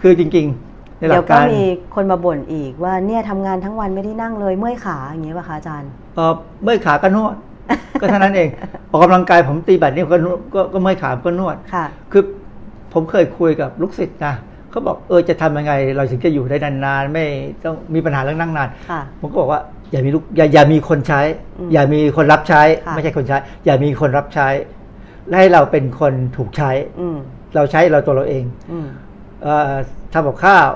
คือจริง ๆ ในหลัเดี๋ยวกก็การมีคนมาบ่นอีกว่าเนี่ยทำงานทั้งวันไม่ได้นั่งเลยเมื่อยขาอย่างเงี้ยป่ะคะอาจารย์เอ่อเมื่อยขาก็นวด ก็เท่านั้นเองออกกำลังกายผมตีแบดนี่ก็นวดก็ก็เมื่อยขาก็นวดค่ะ คือผมเคยคุยกับลูกศิษย์นะเขาบอกเออจะทำยังไง เราถึงจะอยู่ได้นานๆไม่ต้องมีปัญหาเรื่องนั่งนานค่ะผมก็บอกว่า อย่ามีลูกอย่าอย่ามีคนใช้อืมอย่ามีคนรับใช้ค่ะไม่ใช่คนใช้ อย่ามีคนรับใช้และให้เราเป็นคนถูกใช้อืมเราใช้เราตัวเราเองอืมเอ่อทำกับข้าว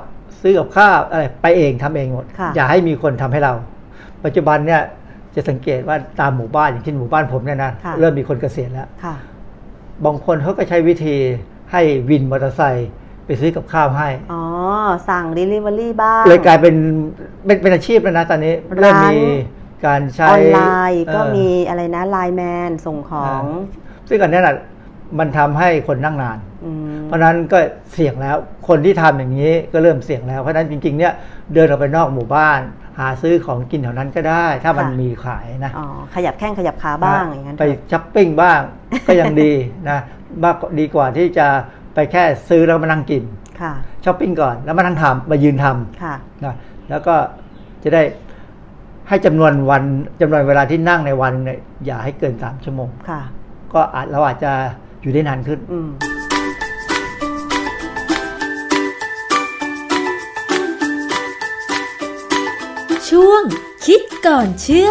ซื้อกับข้าวอะไรไปเองทำเองหมดค่ะอย่าให้มีคนทำให้เรา ปัจจุบันเนี่ยจะสังเกตว่าตามหมู่บ้านอย่างเช่นหมู่บ้านผมเนี่ยนะค่ะเริ่มมีคนเกษียณแล้วค่ะบางคนเขาก็ใช้วิธีให้วินมอเตอร์ไซค์ ไปซื้อกับข้าวให้ อ๋อ สั่ง Delivery บ้าง เลยกลายเป็นเป็นเป็นอาชีพแล้วนะตอนนี้เริ่มร้านมีการใช้ออนไลน์ก็เออมีอะไรนะไลน์แมนส่งของ ซึ่งอันนี้แหละมันทำให้คนนั่งนานอืมเพราะฉะนั้นก็เสี่ยงแล้ว คนที่ทำอย่างนี้ก็เริ่มเสี่ยงแล้ว เพราะฉะนั้นจริงๆ เนี่ยเดินออกไปนอกหมู่บ้าน หาซื้อของกินแถวนั้นก็ได้ ถ้ามันค่ะมีขายนะอ๋อขยับแข้งขยับขาบ้างอย่างนั้นไปเถอะช้อปปิ้งบ้างก็ยังดีนะมากดีกว่าที่จะ ไปแค่ซื้อแล้วมานั่งกินค่ะช้อปปิ้งก่อนแล้วมานั่งทำมายืนทำค่ะนะแล้วก็จะได้ให้จำนวนวันจำนวนเวลาที่นั่งในวันเนี่ยอย่าให้เกินสามชั่วโมงค่ะ ก็อาจเราอาจจะอยู่ได้นานขึ้นอืมช่วงคิดก่อนเชื่อ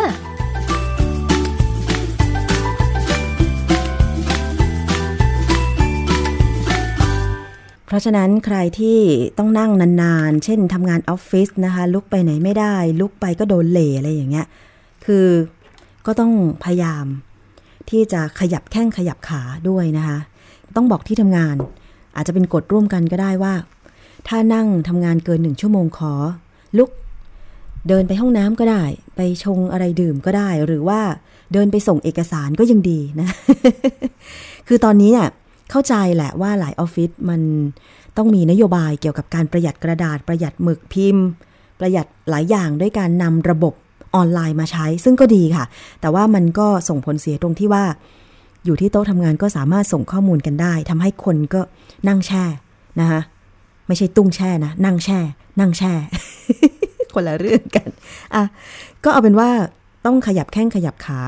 เพราะฉะนั้นใครที่ต้องนั่งนานๆ เช่นทำงานออฟฟิศนะคะ ลุกไปไหนไม่ได้ ลุกไปก็โดนเหล่อะไรอย่างเงี้ย คือก็ต้องพยายามที่จะขยับแข้งขยับขาด้วยนะคะ ต้องบอกที่ทำงาน อาจจะเป็นกฎร่วมกันก็ได้ว่า ถ้านั่งทำงานเกินหนึ่งชั่วโมงขอ ลุก เดินไปห้องน้ำก็ได้ ไปชงอะไรดื่มก็ได้ หรือว่าเดินไปส่งเอกสารก็ยังดีนะ คือตอนนี้เนี่ย เข้าใจแหละว่าหลายออฟฟิศมันต้องมีนโยบายเกี่ยวกับการประหยัดกระดาษประหยัดหมึกพิมพ์ ประหยัดหลายอย่างด้วยการนำระบบออนไลน์มาใช้ ซึ่งก็ดีค่ะ แต่ว่ามันก็ส่งผลเสียตรงที่ว่า อยู่ที่โต๊ะทำงานก็สามารถส่งข้อมูลกันได้ทำให้คนก็นั่งแช่นะคะไม่ใช่ตุ้งแช่นะ นั่งแช่ นั่งแช่ คนละเรื่องกันอะก็เอาเป็นว่าต้องขยับแข้งขยับขา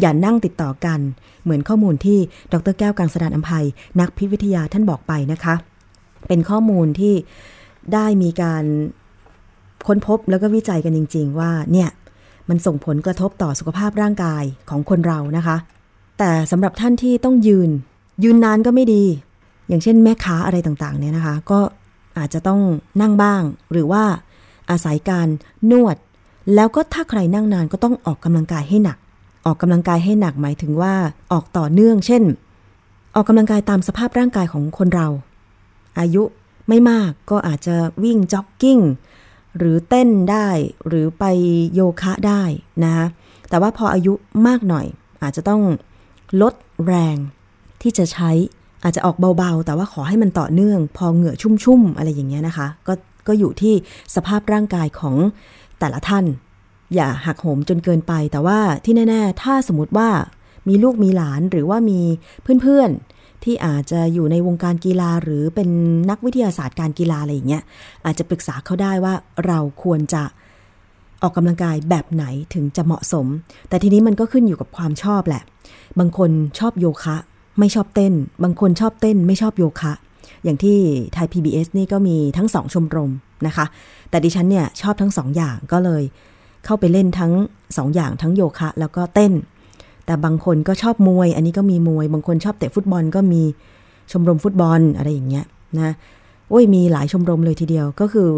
อย่านั่งติดต่อกัน เหมือนข้อมูลที่ดรแก้วกังสดานอัมภัย นักพิษวิทยาท่านบอกไปนะคะ เป็นข้อมูลที่ได้มีการค้นพบแล้วก็วิจัยกันจริง ๆ ว่าเนี่ยมันส่งผลกระทบต่อสุขภาพร่างกายของคนเรานะคะ แต่สำหรับท่านที่ต้องยืน ยืนนานก็ไม่ดี อย่างเช่นแม่ค้าอะไรต่างๆเนี่ยนะคะ ก็อาจจะต้องนั่งบ้าง หรือว่าอาศัยการนวด แล้วก็ถ้าใครนั่งนานก็ต้องออกกำลังกายให้หนัก ออกกำลังกายให้หนักหมายถึงว่าออกต่อเนื่อง เช่น ออกกำลังกายตามสภาพร่างกายของคนเรา อายุไม่มากก็อาจจะวิ่งจ็อกกิ้งหรือเต้นได้หรือไปโยคะได้นะคะแต่ว่าพออายุมากหน่อย อาจจะต้องลดแรงที่จะใช้อาจจะออกเบาๆ แต่ว่าขอให้มันต่อเนื่อง พอเหงื่อชุ่มๆ อะไรอย่างเงี้ยนะคะ ก็ก็อยู่ที่สภาพร่างกายของแต่ละท่าน อย่าหักโหมจนเกินไป แต่ว่าที่แน่ ๆ ถ้าสมมติว่ามีลูกมีหลานหรือว่ามีเพื่อนๆ ที่อาจจะอยู่ในวงการกีฬาหรือเป็นนักวิทยาศาสตร์การกีฬาอะไรอย่างเงี้ยอาจจะปรึกษาเขาได้ว่าเราควรจะออกกำลังกายแบบไหนถึงจะเหมาะสม แต่ทีนี้มันก็ขึ้นอยู่กับความชอบแหละ บางคนชอบโยคะ ไม่ชอบเต้น บางคนชอบเต้น ไม่ชอบโยคะ อย่างที่ไทย PBS นี่ก็มีทั้งสองชมรมนะคะ แต่ดิฉันเนี่ยชอบทั้งสองอย่างก็เลย เข้าไปเล่นทั้งสองอย่างทั้งโยคะ แล้วก็เต้น แต่บางคนก็ชอบมวย อันนี้ก็มีมวย บางคนชอบเตะฟุตบอลก็มีชมรมฟุตบอลอะไรอย่างเงี้ยนะโอ้ยมีหลายชมรมเลยทีเดียวก็คือ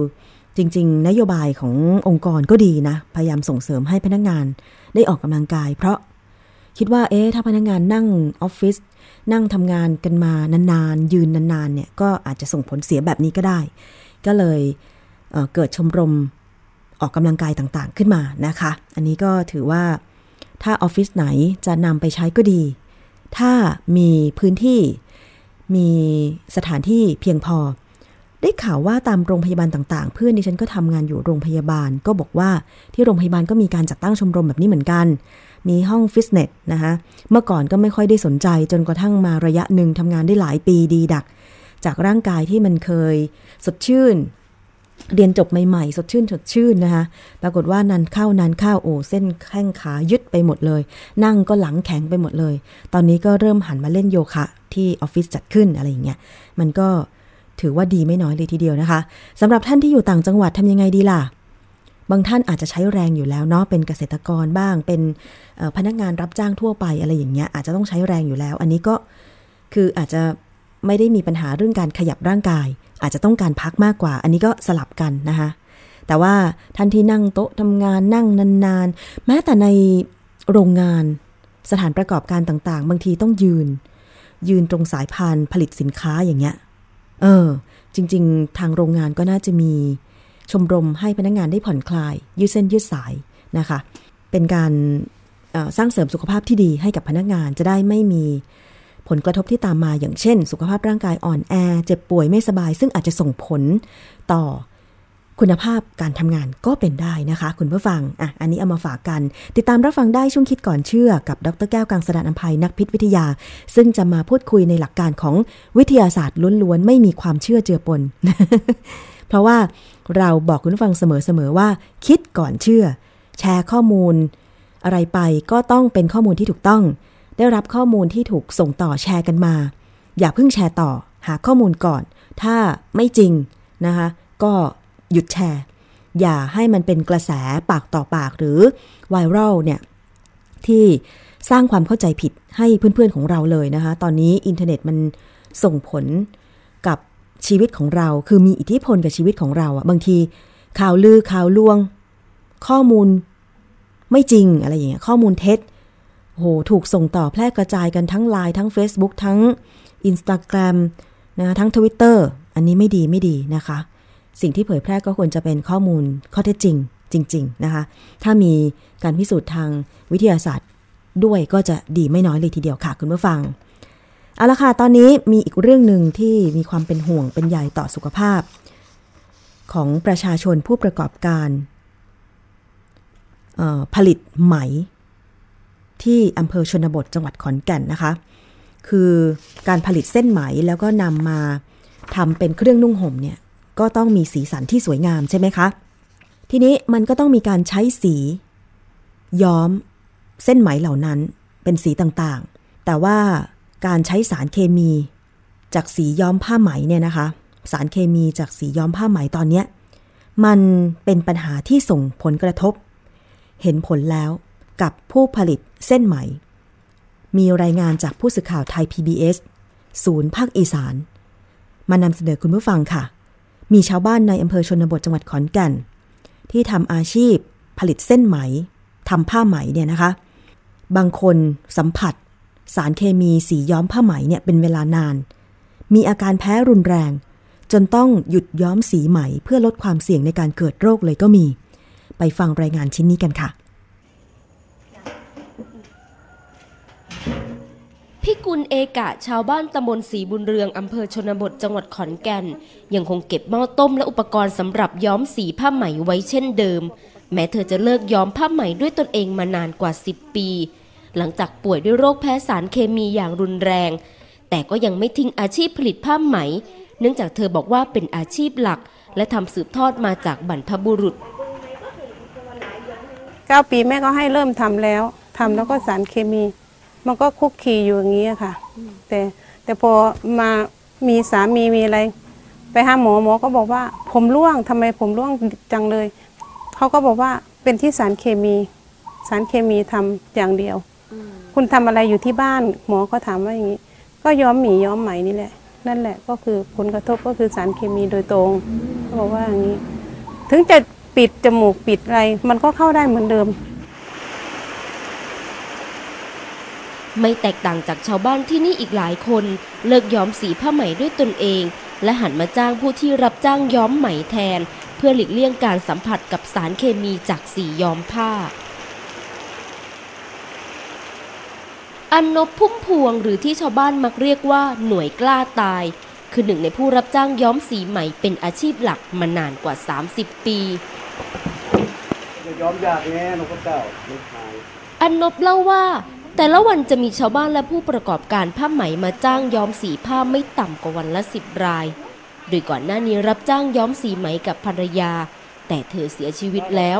จริง ๆ นโยบายขององค์กรก็ดีนะ พยายามส่งเสริมให้พนักงานได้ออกกำลังกาย เพราะคิดว่าเอ๊ะถ้าพนักงานนั่งออฟฟิศนั่งทำงานกันมานานๆยืนนานๆเนี่ยก็อาจจะส่งผลเสียแบบนี้ก็ได้ ก็เลยเเกิดชมรม ออกกำลังกายต่างๆขึ้นมานะคะ อันนี้ก็ถือว่าถ้าออฟฟิศไหนจะนำไปใช้ก็ดี ถ้ามีพื้นที่มีสถานที่เพียงพอ ได้ข่าวว่าตามโรงพยาบาลต่างๆ เพื่อนดิฉันก็ทำงานอยู่โรงพยาบาล ก็บอกว่าที่โรงพยาบาลก็มีการจัดตั้งชมรมแบบนี้เหมือนกัน มีห้องฟิตเนสนะคะเมื่อก่อนก็ไม่ค่อยได้สนใจจนกระทั่งมาระยะหนึ่งทำงานได้หลายปีดีดัก จากร่างกายที่มันเคย สดชื่น เรียนจบใหม่ๆ สดชื่นสดชื่นนะคะปรากฏว่านานเข้านานเข้าโอ้เส้นแข้งขายึดไปหมดเลย นั่งก็หลังแข็งไปหมดเลย ตอนนี้ก็เริ่มหันมาเล่นโยคะที่ออฟฟิศจัดขึ้นอะไรอย่างเงี้ยมันก็ถือว่าดีไม่น้อยเลยทีเดียวนะคะสำหรับท่านที่อยู่ต่างจังหวัดทำยังไงดีล่ะ บางท่านอาจจะใช้แรงอยู่แล้วเนาะเป็นเกษตรกรบ้าง เป็นพนักงานรับจ้างทั่วไปอะไรอย่างเงี้ยอาจจะต้องใช้แรงอยู่แล้ว อันนี้ก็คืออาจจะไม่ได้มีปัญหาเรื่องการขยับร่างกาย อาจจะต้องการพักมากกว่า อันนี้ก็สลับกันนะคะแต่ว่าท่านที่นั่งโต๊ะทำงานนั่งนานๆ แม้แต่ในโรงงานสถานประกอบการต่างๆ บางทีต้องยืน ยืนตรงสายพานผลิตสินค้าอย่างเงี้ย เออ จริง ๆ ทางโรงงานก็น่าจะมีชมรมให้พนักงงานได้ผ่อนคลาย ยืดเส้นยืดสายนะคะ เป็นการสร้างเสริมสุขภาพที่ดีให้กับพนักงานจะได้ไม่มี ผลกระทบที่ตามมาอย่างเช่น สุขภาพร่างกายอ่อนแอ เจ็บป่วยไม่สบาย ซึ่งอาจจะส่งผลต่อคุณภาพการทำงานก็เป็นได้นะคะ คุณผู้ฟัง อะ อันนี้เอามาฝากกัน ติดตามรับฟังได้ช่วงคิดก่อนเชื่อ กับดรแก้วกังสดานอัมภัยนักพิษวิทยา ซึ่งจะมาพูดคุยในหลักการของวิทยาศาสตร์ล้วนๆ ไม่มีความเชื่อเจือปน เพราะว่าเราบอกคุณผู้ฟังเสมอๆว่า คิดก่อนเชื่อ แชร์ข้อมูล อะไรไปก็ต้องเป็นข้อมูลที่ถูกต้อง ได้รับข้อมูลที่ถูกส่งต่อแชร์กันมา อย่าเพิ่งแชร์ต่อ หาข้อมูลก่อน ถ้าไม่จริงนะคะก็หยุดแชร์ อย่าให้มันเป็นกระแสปากต่อปากหรือไวรัลเนี่ยที่สร้างความเข้าใจผิดให้เพื่อนๆของเราเลยนะคะ ตอนนี้อินเทอร์เน็ตมันส่งผลกับชีวิตของเรา คือมีอิทธิพลกับชีวิตของเราอะบางทีข่าวลือข่าวลวง ข้อมูลไม่จริงอะไรอย่างเงี้ยข้อมูลเท็จ โหถูกส่งต่อแพร่กระจายกันทั้งไลน์ทั้ง Facebook ทั้ง Instagram นะคะทั้ง Twitter อันนี้ไม่ดีไม่ดีนะคะ สิ่งที่เผยแพร่ก็ควรจะเป็นข้อมูลข้อเท็จจริงจริง ๆ นะคะ ถ้ามีการพิสูจน์ทางวิทยาศาสตร์ด้วยก็จะดีไม่น้อยเลยทีเดียวค่ะคุณผู้ฟัง เอาละค่ะ ตอนนี้มีอีกเรื่องหนึ่งที่มีความเป็นห่วงเป็นใยต่อสุขภาพ ของประชาชนผู้ประกอบการผลิตไหม ที่อำเภอชนบทจังหวัดขอนแก่นนะคะ คือการผลิตเส้นไหมแล้วก็นำมาทำเป็นเครื่องนุ่งห่มเนี่ยก็ต้องมีสีสันที่สวยงามใช่ไหมคะ ทีนี้มันก็ต้องมีการใช้สี ย้อม เส้นไหมเหล่านั้นเป็นสีต่างๆ แต่ว่าการใช้สารเคมี จากสีย้อมผ้าไหมเนี่ยนะคะ สารเคมีจากสีย้อมผ้าไหมตอนเนี้ยมันเป็นปัญหาที่ส่งผลกระทบ เห็นผลแล้ว กับผู้ผลิตเส้นไหม มีรายงานจากผู้สื่อข่าวไทย PBS ศูนย์ภาคอีสาน มานำเสนอคุณผู้ฟังค่ะ มีชาวบ้านในอำเภอชนบทจังหวัดขอนแก่น ที่ทำอาชีพผลิตเส้นไหมทำผ้าไหมเนี่ยนะคะ บางคนสัมผัส สารเคมีสีย้อมผ้าไหมเนี่ยเป็นเวลานาน มีอาการแพ้รุนแรง จนต้องหยุดย้อมสีไหมเพื่อลดความเสี่ยงในการเกิดโรคเลยก็มี ไปฟังรายงานชิ้นนี้กันค่ะ พี่กุลเอกะชาวบ้านตำบลศรีบุญเรืองอำเภอชนบทจังหวัดขอนแก่น ยังคงเก็บหม้อต้มและอุปกรณ์สำหรับย้อมสีผ้าไหมไว้เช่นเดิม แม้เธอจะเลิกย้อมผ้าไหมด้วยตนเองมานานกว่า 10 ปี หลังจากป่วยด้วยโรคแพ้สารเคมีอย่างรุนแรง แต่ก็ยังไม่ทิ้งอาชีพผลิตผ้าไหม เนื่องจากเธอบอกว่าเป็นอาชีพหลัก และทำสืบทอดมาจากบรรพบุรุษเก้าปีแม่ก็ให้เริ่มทำแล้วทำแล้วก็สารเคมี มันก็คุกคีอยู่อย่างนี้อะค่ะ แต่แต่พอมามีสามีมีอะไร ไปหาหมอหมอก็บอกว่า ผมร่วงทำไมผมร่วงจังเลยเขาก็บอกว่าเป็นที่สารเคมี สารเคมีทำอย่างเดียว คุณทำอะไรอยู่ที่บ้าน หมอก็ถามว่าอย่างนี้ ก็ย้อมหมีย้อมไหมนี่แหละ นั่นแหละก็คือผลกระทบก็คือสารเคมีโดยตรงเขาบอกว่าอย่างนี้ ถึงจะปิดจมูกปิดอะไร มันก็เข้าได้เหมือนเดิม ไม่แตกต่างจากชาวบ้านที่นี่อีกหลายคนเลิกย้อมสีผ้าไหมด้วยตนเอง และหันมาจ้างผู้ที่รับจ้างย้อมไหมแทน เพื่อหลีกเลี่ยงการสัมผัสกับสารเคมีจากสีย้อมผ้า อันนบพุ่มพวงหรือที่ชาวบ้านมักเรียกว่าหน่วยกล้าตาย คือหนึ่งในผู้รับจ้างย้อมสีไหมเป็นอาชีพหลักมานานกว่า 30 ปีย้อมยากแน่นกกระเจ้าไม่หายอันนบเล่าว่า แต่ละวันจะมีชาวบ้านและผู้ประกอบการผ้าไหมมาจ้างย้อมสีผ้าไม่ต่ำกว่าวันละสิบราย โดยก่อนหน้านี้รับจ้างย้อมสีไหมกับภรรยา แต่เธอเสียชีวิตแล้ว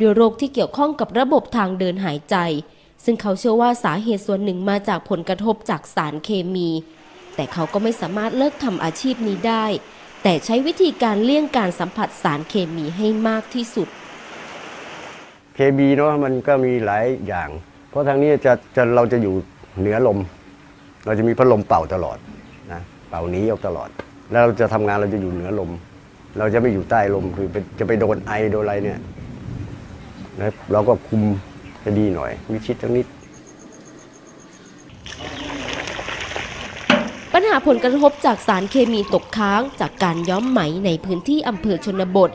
ด้วยโรคที่เกี่ยวข้องกับระบบทางเดินหายใจ ซึ่งเขาเชื่อว่าสาเหตุส่วนหนึ่งมาจากผลกระทบจากสารเคมี แต่เขาก็ไม่สามารถเลิกทำอาชีพนี้ได้ แต่ใช้วิธีการเลี่ยงการสัมผัสสารเคมีให้มากที่สุด เคมีเนาะมันก็มีหลายอย่าง เพราะทางนี้จะจะเราจะอยู่เหนือลม เราจะมีพัดลมเป่าตลอดนะเป่าหนี้ออกตลอด แล้วเราจะทำงานเราจะอยู่เหนือลม เราจะไม่อยู่ใต้ลมคือจะไปโดนไอโดนอะไรเนี่ยนะเราก็คุมให้ดีหน่อยมิชิดทั้งนิดปัญหาผลกระทบจากสารเคมีตกค้างจากการย้อมไหมในพื้นที่อำเภอชนบท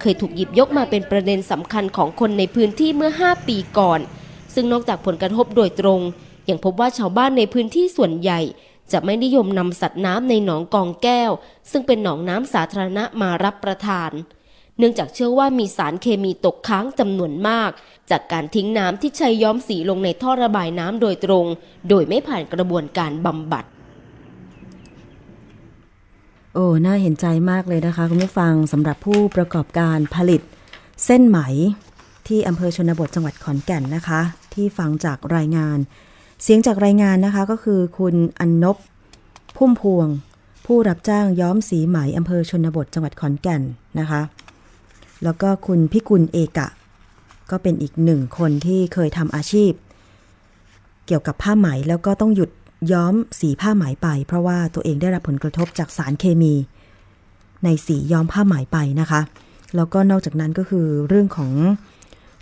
เคยถูกหยิบยกมาเป็นประเด็นสำคัญของคนในพื้นที่เมื่อ 5 ปีก่อน ซึ่งนอกจากผลกระทบโดยตรงยังพบว่าชาวบ้านในพื้นที่ส่วนใหญ่ จะไม่นิยมนำสัตว์น้ำในหนองกองแก้ว ซึ่งเป็นหนองน้ำสาธารณะมารับประทาน เนื่องจากเชื่อว่ามีสารเคมีตกค้างจำนวนมาก จากการทิ้งน้ำที่ใช้ย้อมสีลงในท่อระบายน้ำโดยตรง โดยไม่ผ่านกระบวนการบำบัดโอ้ น่าเห็นใจมากเลยนะคะคุณผู้ฟังสำหรับผู้ประกอบการผลิต เส้นไหมที่อำเภอชนบทจังหวัดขอนแก่นนะคะ ที่ฟังจากรายงาน เสียงจากรายงานนะคะก็คือคุณอันนบพุ่มพวง ผู้รับจ้างย้อมสีไหมอำเภอชนบทจังหวัดขอนแก่นนะคะ แล้วก็คุณพิกุลเอกะ ก็เป็นอีกหนึ่งคนที่เคยทำอาชีพ เกี่ยวกับผ้าไหมแล้วก็ต้องหยุดย้อมสีผ้าไหมไป เพราะว่าตัวเองได้รับผลกระทบจากสารเคมี ในสีย้อมผ้าไหมไปนะคะ แล้วก็นอกจากนั้นก็คือเรื่องของ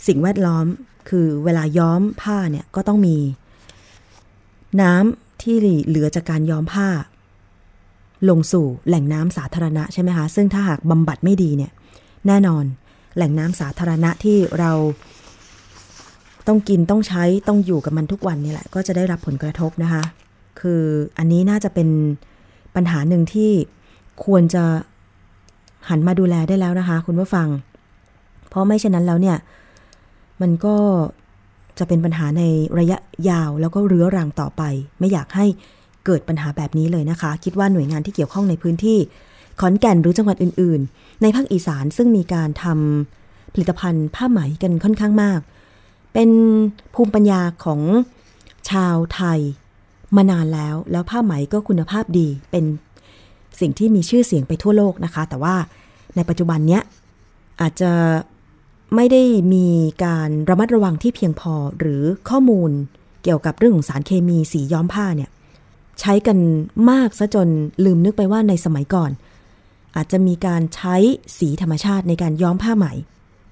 สิ่งแวดล้อม คือเวลาย้อมผ้าเนี่ยก็ต้องมี น้ำที่เหลือจากการย้อมผ้า ลงสู่แหล่งน้ำสาธารณะใช่ไหมคะ ซึ่งถ้าหากบำบัดไม่ดีเนี่ย แน่นอนแหล่งน้ำสาธารณะที่เราต้องกินต้องใช้ต้องอยู่กับมันทุกวันนี่แหละ ก็จะได้รับผลกระทบนะคะ คืออันนี้น่าจะเป็นปัญหาหนึ่งที่ควรจะหันมาดูแลได้แล้วนะคะ คุณผู้ฟัง เพราะไม่เช่นนั้นแล้วเนี่ย มันก็จะเป็นปัญหาในระยะยาวแล้วก็เรื้อรังต่อไป ไม่อยากให้เกิดปัญหาแบบนี้เลยนะคะ คิดว่าหน่วยงานที่เกี่ยวข้องในพื้นที่ ขอนแก่นหรือจังหวัดอื่น ๆ ในภาคอีสานซึ่งมีการทำผลิตภัณฑ์ผ้าไหมกันค่อนข้างมาก เป็นภูมิปัญญาของชาวไทย มานานแล้วแล้วผ้าไหมก็คุณภาพดี เป็นสิ่งที่มีชื่อเสียงไปทั่วโลกนะคะ แต่ว่าในปัจจุบันเนี้ยอาจจะ ไม่ได้มีการระมัดระวังที่เพียงพอหรือข้อมูลเกี่ยวกับเรื่องของสารเคมีสีย้อมผ้าเนี่ยใช้กันมากซะจนลืมนึกไปว่าในสมัยก่อน อาจจะมีการใช้สีธรรมชาติในการย้อมผ้าไหม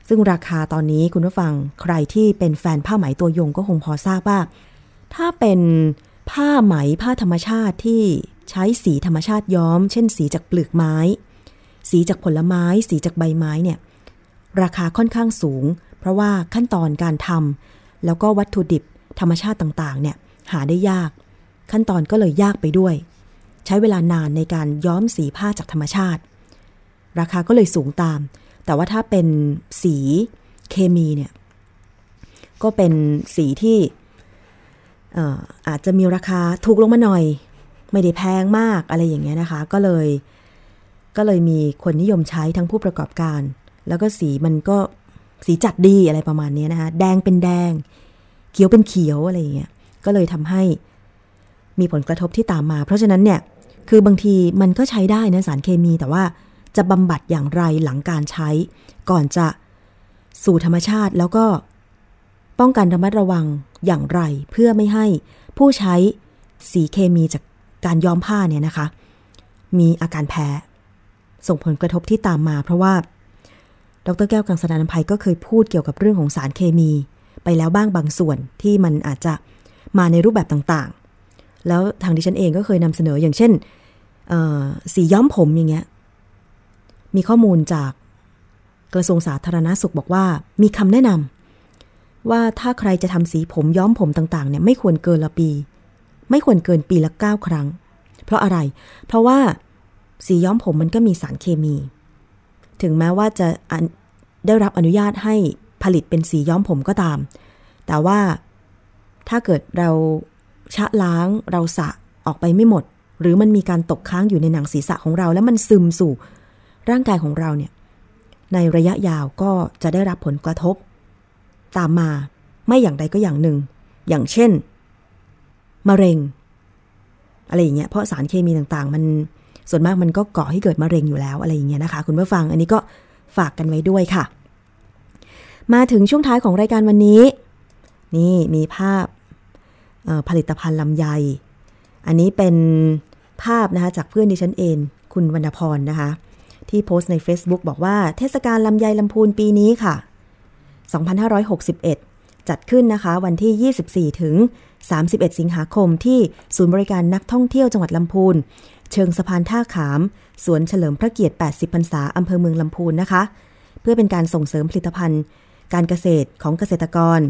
ซึ่งราคาตอนนี้คุณผู้ฟังใครที่เป็นแฟนผ้าไหมตัวยงก็คงพอทราบว่า ถ้าเป็นผ้าไหมผ้าธรรมชาติที่ใช้สีธรรมชาติย้อม เช่น สีจากเปลือกไม้ สีจากผลไม้ สีจากใบไม้เนี่ย ราคาค่อนข้างสูง เพราะว่าขั้นตอนการทำแล้วก็วัตถุดิบธรรมชาติต่างๆ เนี่ยหาได้ยาก ขั้นตอนก็เลยยากไปด้วย ใช้เวลานานในการย้อมสีผ้าจากธรรมชาติ ราคาก็เลยสูงตาม แต่ว่าถ้าเป็นสีเคมีเนี่ยก็เป็นสีที่อาจจะมีราคาถูกลงมาหน่อย ไม่ได้แพงมากอะไรอย่างเงี้ยนะคะ ก็เลย ก็เลยมีคนนิยมใช้ทั้งผู้ประกอบการ แล้วก็สีมันก็สีจัดดีอะไรประมาณนี้นะคะแดงเป็นแดง เขียวเป็นเขียวอะไรอย่างเงี้ยก็เลยทำให้มีผลกระทบที่ตามมา เพราะฉะนั้นเนี่ยคือบางทีมันก็ใช้ได้นะสารเคมี แต่ว่าจะบำบัดอย่างไรหลังการใช้ ก่อนจะสู่ธรรมชาติแล้วก็ป้องกันระมัดระวังอย่างไร เพื่อไม่ให้ผู้ใช้สีเคมีจากการย้อมผ้าเนี่ยนะคะ มีอาการแพ้ ส่งผลกระทบที่ตามมา เพราะว่า ดรแก้วกังสดานนภัยก็เคยพูดเกี่ยวกับเรื่องของสารเคมี ไปแล้วบ้างบางส่วนที่มันอาจจะมาในรูปแบบต่างๆ แล้วทางดิฉันเองก็เคยนำเสนออย่างเช่นสีย้อมผมอย่างเงี้ย มีข้อมูลจากกระทรวงสาธารณาสุขบอกว่ามีคำแนะนำว่าถ้าใครจะทำสีผมย้อมผมต่างๆเนี่ยไม่ควรเกินละปี ไม่ควรเกินปีละ 9 ครั้ง เพราะอะไร เพราะว่าสีย้อมผมมันก็มีสารเคมี ถึงแม้ว่าจะ ได้รับอนุญาตให้ผลิตเป็นสีย้อมผมก็ตาม แต่ว่าถ้าเกิดเราชะล้างเราสะออกไปไม่หมด หรือมันมีการตกค้างอยู่ในหนังศีรษะของเรา แล้วมันซึมสู่ร่างกายของเราเนี่ยในระยะยาวก็จะได้รับผลกระทบ ตามมาไม่อย่างใดก็อย่างหนึ่ง อย่างเช่นมะเร็ง อะไรอย่างเงี้ยเพราะสารเคมีต่างๆ มันส่วนมากมันก็ก่อให้เกิดมะเร็งอยู่แล้วอะไรอย่างเงี้ยนะคะ คุณผู้ฟังอันนี้ก็ฝากกันไว้ด้วยค่ะ มาถึงช่วงท้ายของรายการวันนี้ นี่มีภาพผลิตภัณฑ์ลำไย อันนี้เป็นภาพนะคะจากเพื่อนดิฉันเอง คุณวรรณพรนะคะ ที่โพสต์ใน Facebook บอกว่าเทศกาลลำไยลำพูนปีนี้ค่ะ 2561 จัดขึ้นนะคะ วันที่ 24 ถึง 31 สิงหาคมที่ศูนย์บริการนักท่องเที่ยวจังหวัดลำพูน เชิงสะพานท่าขาม สวนเฉลิมพระเกียรติ 80 พรรษาอำเภอเมืองลำพูนนะคะ เพื่อเป็นการส่งเสริมผลิตภัณฑ์ การเกษตรของเกษตรกร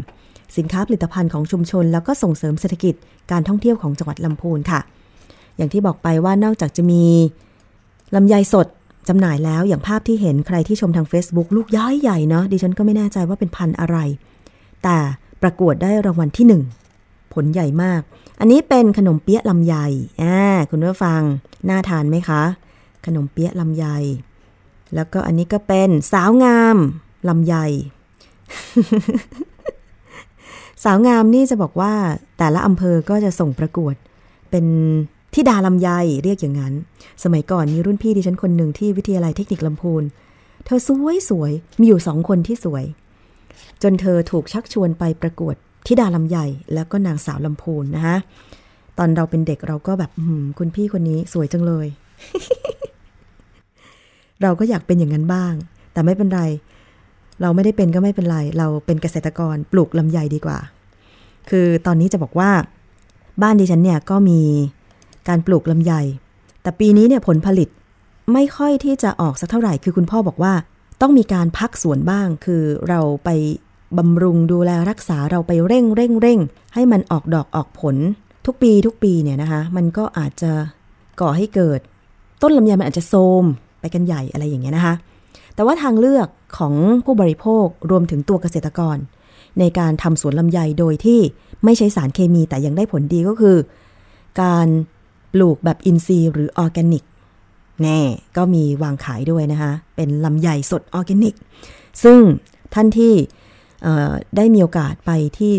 สินค้าผลิตภัณฑ์ของชุมชน แล้วก็ส่งเสริมเศรษฐกิจการท่องเที่ยวของจังหวัดลำพูนค่ะ อย่างที่บอกไปว่านอกจากจะมีลำไยสดจำหน่ายแล้วอย่างภาพที่เห็นใครที่ชมทาง Facebook ลูกย้ายใหญ่เนาะดิฉันก็ไม่แน่ใจว่าเป็นพันอะไร แต่ประกวดได้รางวัลที่หนึ่งผลใหญ่มาก อันนี้เป็นขนมเปี๊ยะลำไยอ่าคุณผู้ฟัง น่าทานไหมคะ ขนมเปี๊ยะลำไย แล้วก็อันนี้ก็เป็นสาวงามลำไย สาวงามนี่จะบอกว่าแต่ละอำเภอก็จะส่งประกวด เป็นที่ดาลำไยเรียกอย่างนั้น สมัยก่อนมีรุ่นพี่ดิฉันคนหนึ่งที่วิทยาลัยเทคนิคลำพูน เธอสวยสวยมีอยู่สองคนที่สวย จนเธอถูกชักชวนไปประกวดที่ดาลำไยแล้วก็นางสาวลำพูนนะคะตอนเราเป็นเด็กเราก็แบบคุณพี่คนนี้สวยจังเลย เราก็อยากเป็นอย่างนั้นบ้าง แต่ไม่เป็นไร เราไม่ได้เป็นก็ไม่เป็นไร เราเป็นเกษตรกรปลูกลำไยดีกว่า คือตอนนี้จะบอกว่าบ้านดิฉันเนี่ยก็มีการปลูกลำไย แต่ปีนี้เนี่ยผลผลิตไม่ค่อยที่จะออกสักเท่าไหร่ คือคุณพ่อบอกว่า ต้องมีการพักสวนบ้าง คือเราไปบำรุงดูแลรักษาเราไปเร่งเร่งเร่งให้มันออกดอกออกผล ทุกปีทุกปีเนี่ยนะคะ มันก็อาจจะก่อให้เกิด ต้นลำไยมันอาจจะโทรมไปกันใหญ่อะไรอย่างเงี้ยนะคะ แต่ว่าทางเลือกของผู้บริโภครวมถึงตัวเกษตรกร ในการทำสวนลำไยโดยที่ไม่ใช้สารเคมีแต่ยังได้ผลดีก็คือ การปลูกแบบอินทรีย์หรือออร์แกนิกแน่ก็มีวางขายด้วยนะคะเป็นลำไยสดออร์แกนิก ซึ่งท่านที่ได้มีโอกาสไปที่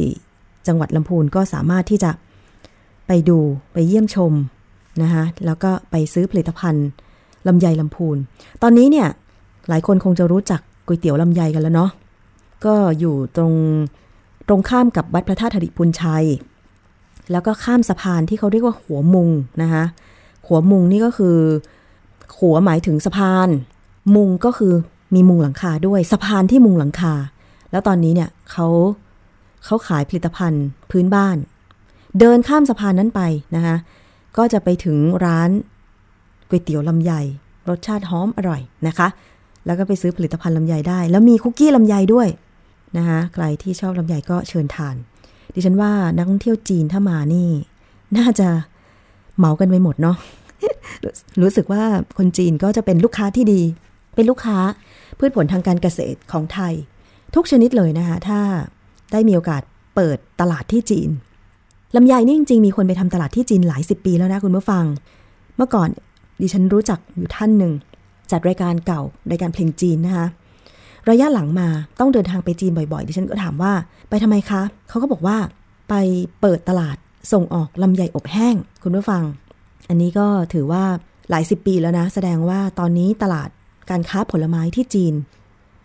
จังหวัดลำพูนก็สามารถที่จะไปดูไปเยี่ยมชมนะคะแล้วก็ไปซื้อผลิตภัณฑ์ลำไยลำพูน ตอนนี้เนี่ย หลายคนคงจะรู้จักก๋วยเตี๋ยวลำไยกันแล้วเนาะก็อยู่ตรงตรงข้ามกับวัดพระธาตุธริพุนชัย แล้วก็ข้ามสะพานที่เขาเรียกว่าหัวมุงนะคะหัวมุงนี่ก็คือ หัวหมายถึงสะพาน มุงก็คือมีมุงหลังคาด้วยสะพานที่มุงหลังคา แล้วตอนนี้เนี่ยเขาเขาขายผลิตภัณฑ์พื้นบ้าน เดินข้ามสะพานนั้นไปนะคะก็จะไปถึงร้านก๋วยเตี๋ยวลำไยรสชาติหอมอร่อยนะคะ แล้วก็ไปซื้อผลิตภัณฑ์ลำไยได้ แล้วมีคุกกี้ลำไยด้วยนะคะใครที่ชอบลำไยก็เชิญทาน ดิฉันว่านักท่องเที่ยวจีนถ้ามานี่ น่าจะเหมากันไปหมดเนาะรู้สึกว่าคนจีนก็จะเป็นลูกค้าที่ดี เป็นลูกค้าพืชผลทางการเกษตรของไทย ทุกชนิดเลยนะคะ ถ้าได้มีโอกาสเปิดตลาดที่จีนลำไยนี่จริงๆมีคนไปทำตลาดที่จีนหลายสิบปีแล้วนะคุณผู้ฟัง เมื่อก่อนดิฉันรู้จักอยู่ท่านหนึ่ง จัดรายการเก่ารายการเพลงจีนนะคะระยะหลังมาต้องเดินทางไปจีนบ่อยๆ ดิฉันก็ถามว่า ไปทำไมคะ เขาก็บอกว่า ไปเปิดตลาดส่งออกลำไยอบแห้ง คุณผู้ฟัง อันนี้ก็ถือว่าหลายสิบปีแล้วนะ แสดงว่าตอนนี้ตลาดการค้าผลไม้ที่จีน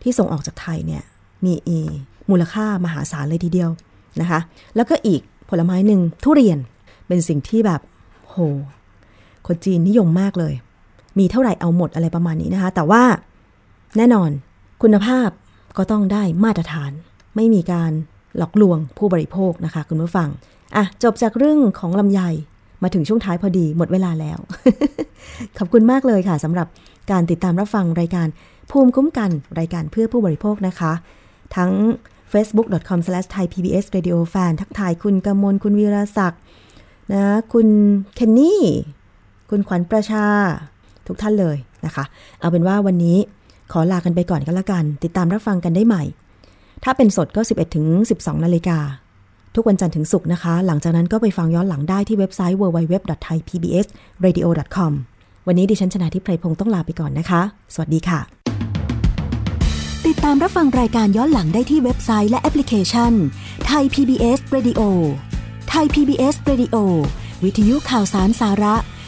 ที่ส่งออกจากไทยเนี่ยมีมูลค่ามหาศาลเลยทีเดียวนะคะ แล้วก็อีกผลไม้หนึ่งทุเรียนเป็นสิ่งที่แบบโหคนจีนนิยมมากเลย มีเท่าไหร่เอาหมดอะไรประมาณนี้นะคะ แต่ว่าแน่นอนคุณภาพก็ต้องได้มาตรฐาน ไม่มีการหลอกลวงผู้บริโภคนะคะ คุณผู้ฟังอะจบจากเรื่องของลำไยมาถึงช่วงท้ายพอดีหมดเวลาแล้ว ขอบคุณมากเลยค่ะสำหรับการติดตามรับฟังรายการภูมิคุ้มกันรายการเพื่อผู้บริโภคนะคะ ทั้ง facebook.com/thaipbsradiofan ทักทายคุณกมลคุณวีรศักดิ์นะ คุณเคนนี่ คุณขวัญประชา ทุกท่านเลยนะคะ เอาเป็นว่าวันนี้ขอลากันไปก่อนก็แล้วกัน ติดตามรับฟังกันได้ใหม่ ถ้าเป็นสดก็ 11ถึง12 นาฬิกา ทุกวันจันทร์ถึงศุกร์นะคะ หลังจากนั้นก็ไปฟังย้อนหลังได้ที่เว็บไซต์ www.thaipbsradio.com วันนี้ดิฉันชนะทิพไพรพงศ์ต้องลาไปก่อนนะคะ สวัสดีค่ะ ติดตามรับฟังรายการย้อนหลังได้ที่เว็บไซต์และแอปพลิเคชันไทย PBS Radio ไทย PBS Radio วิทยุข่าวสารสาระ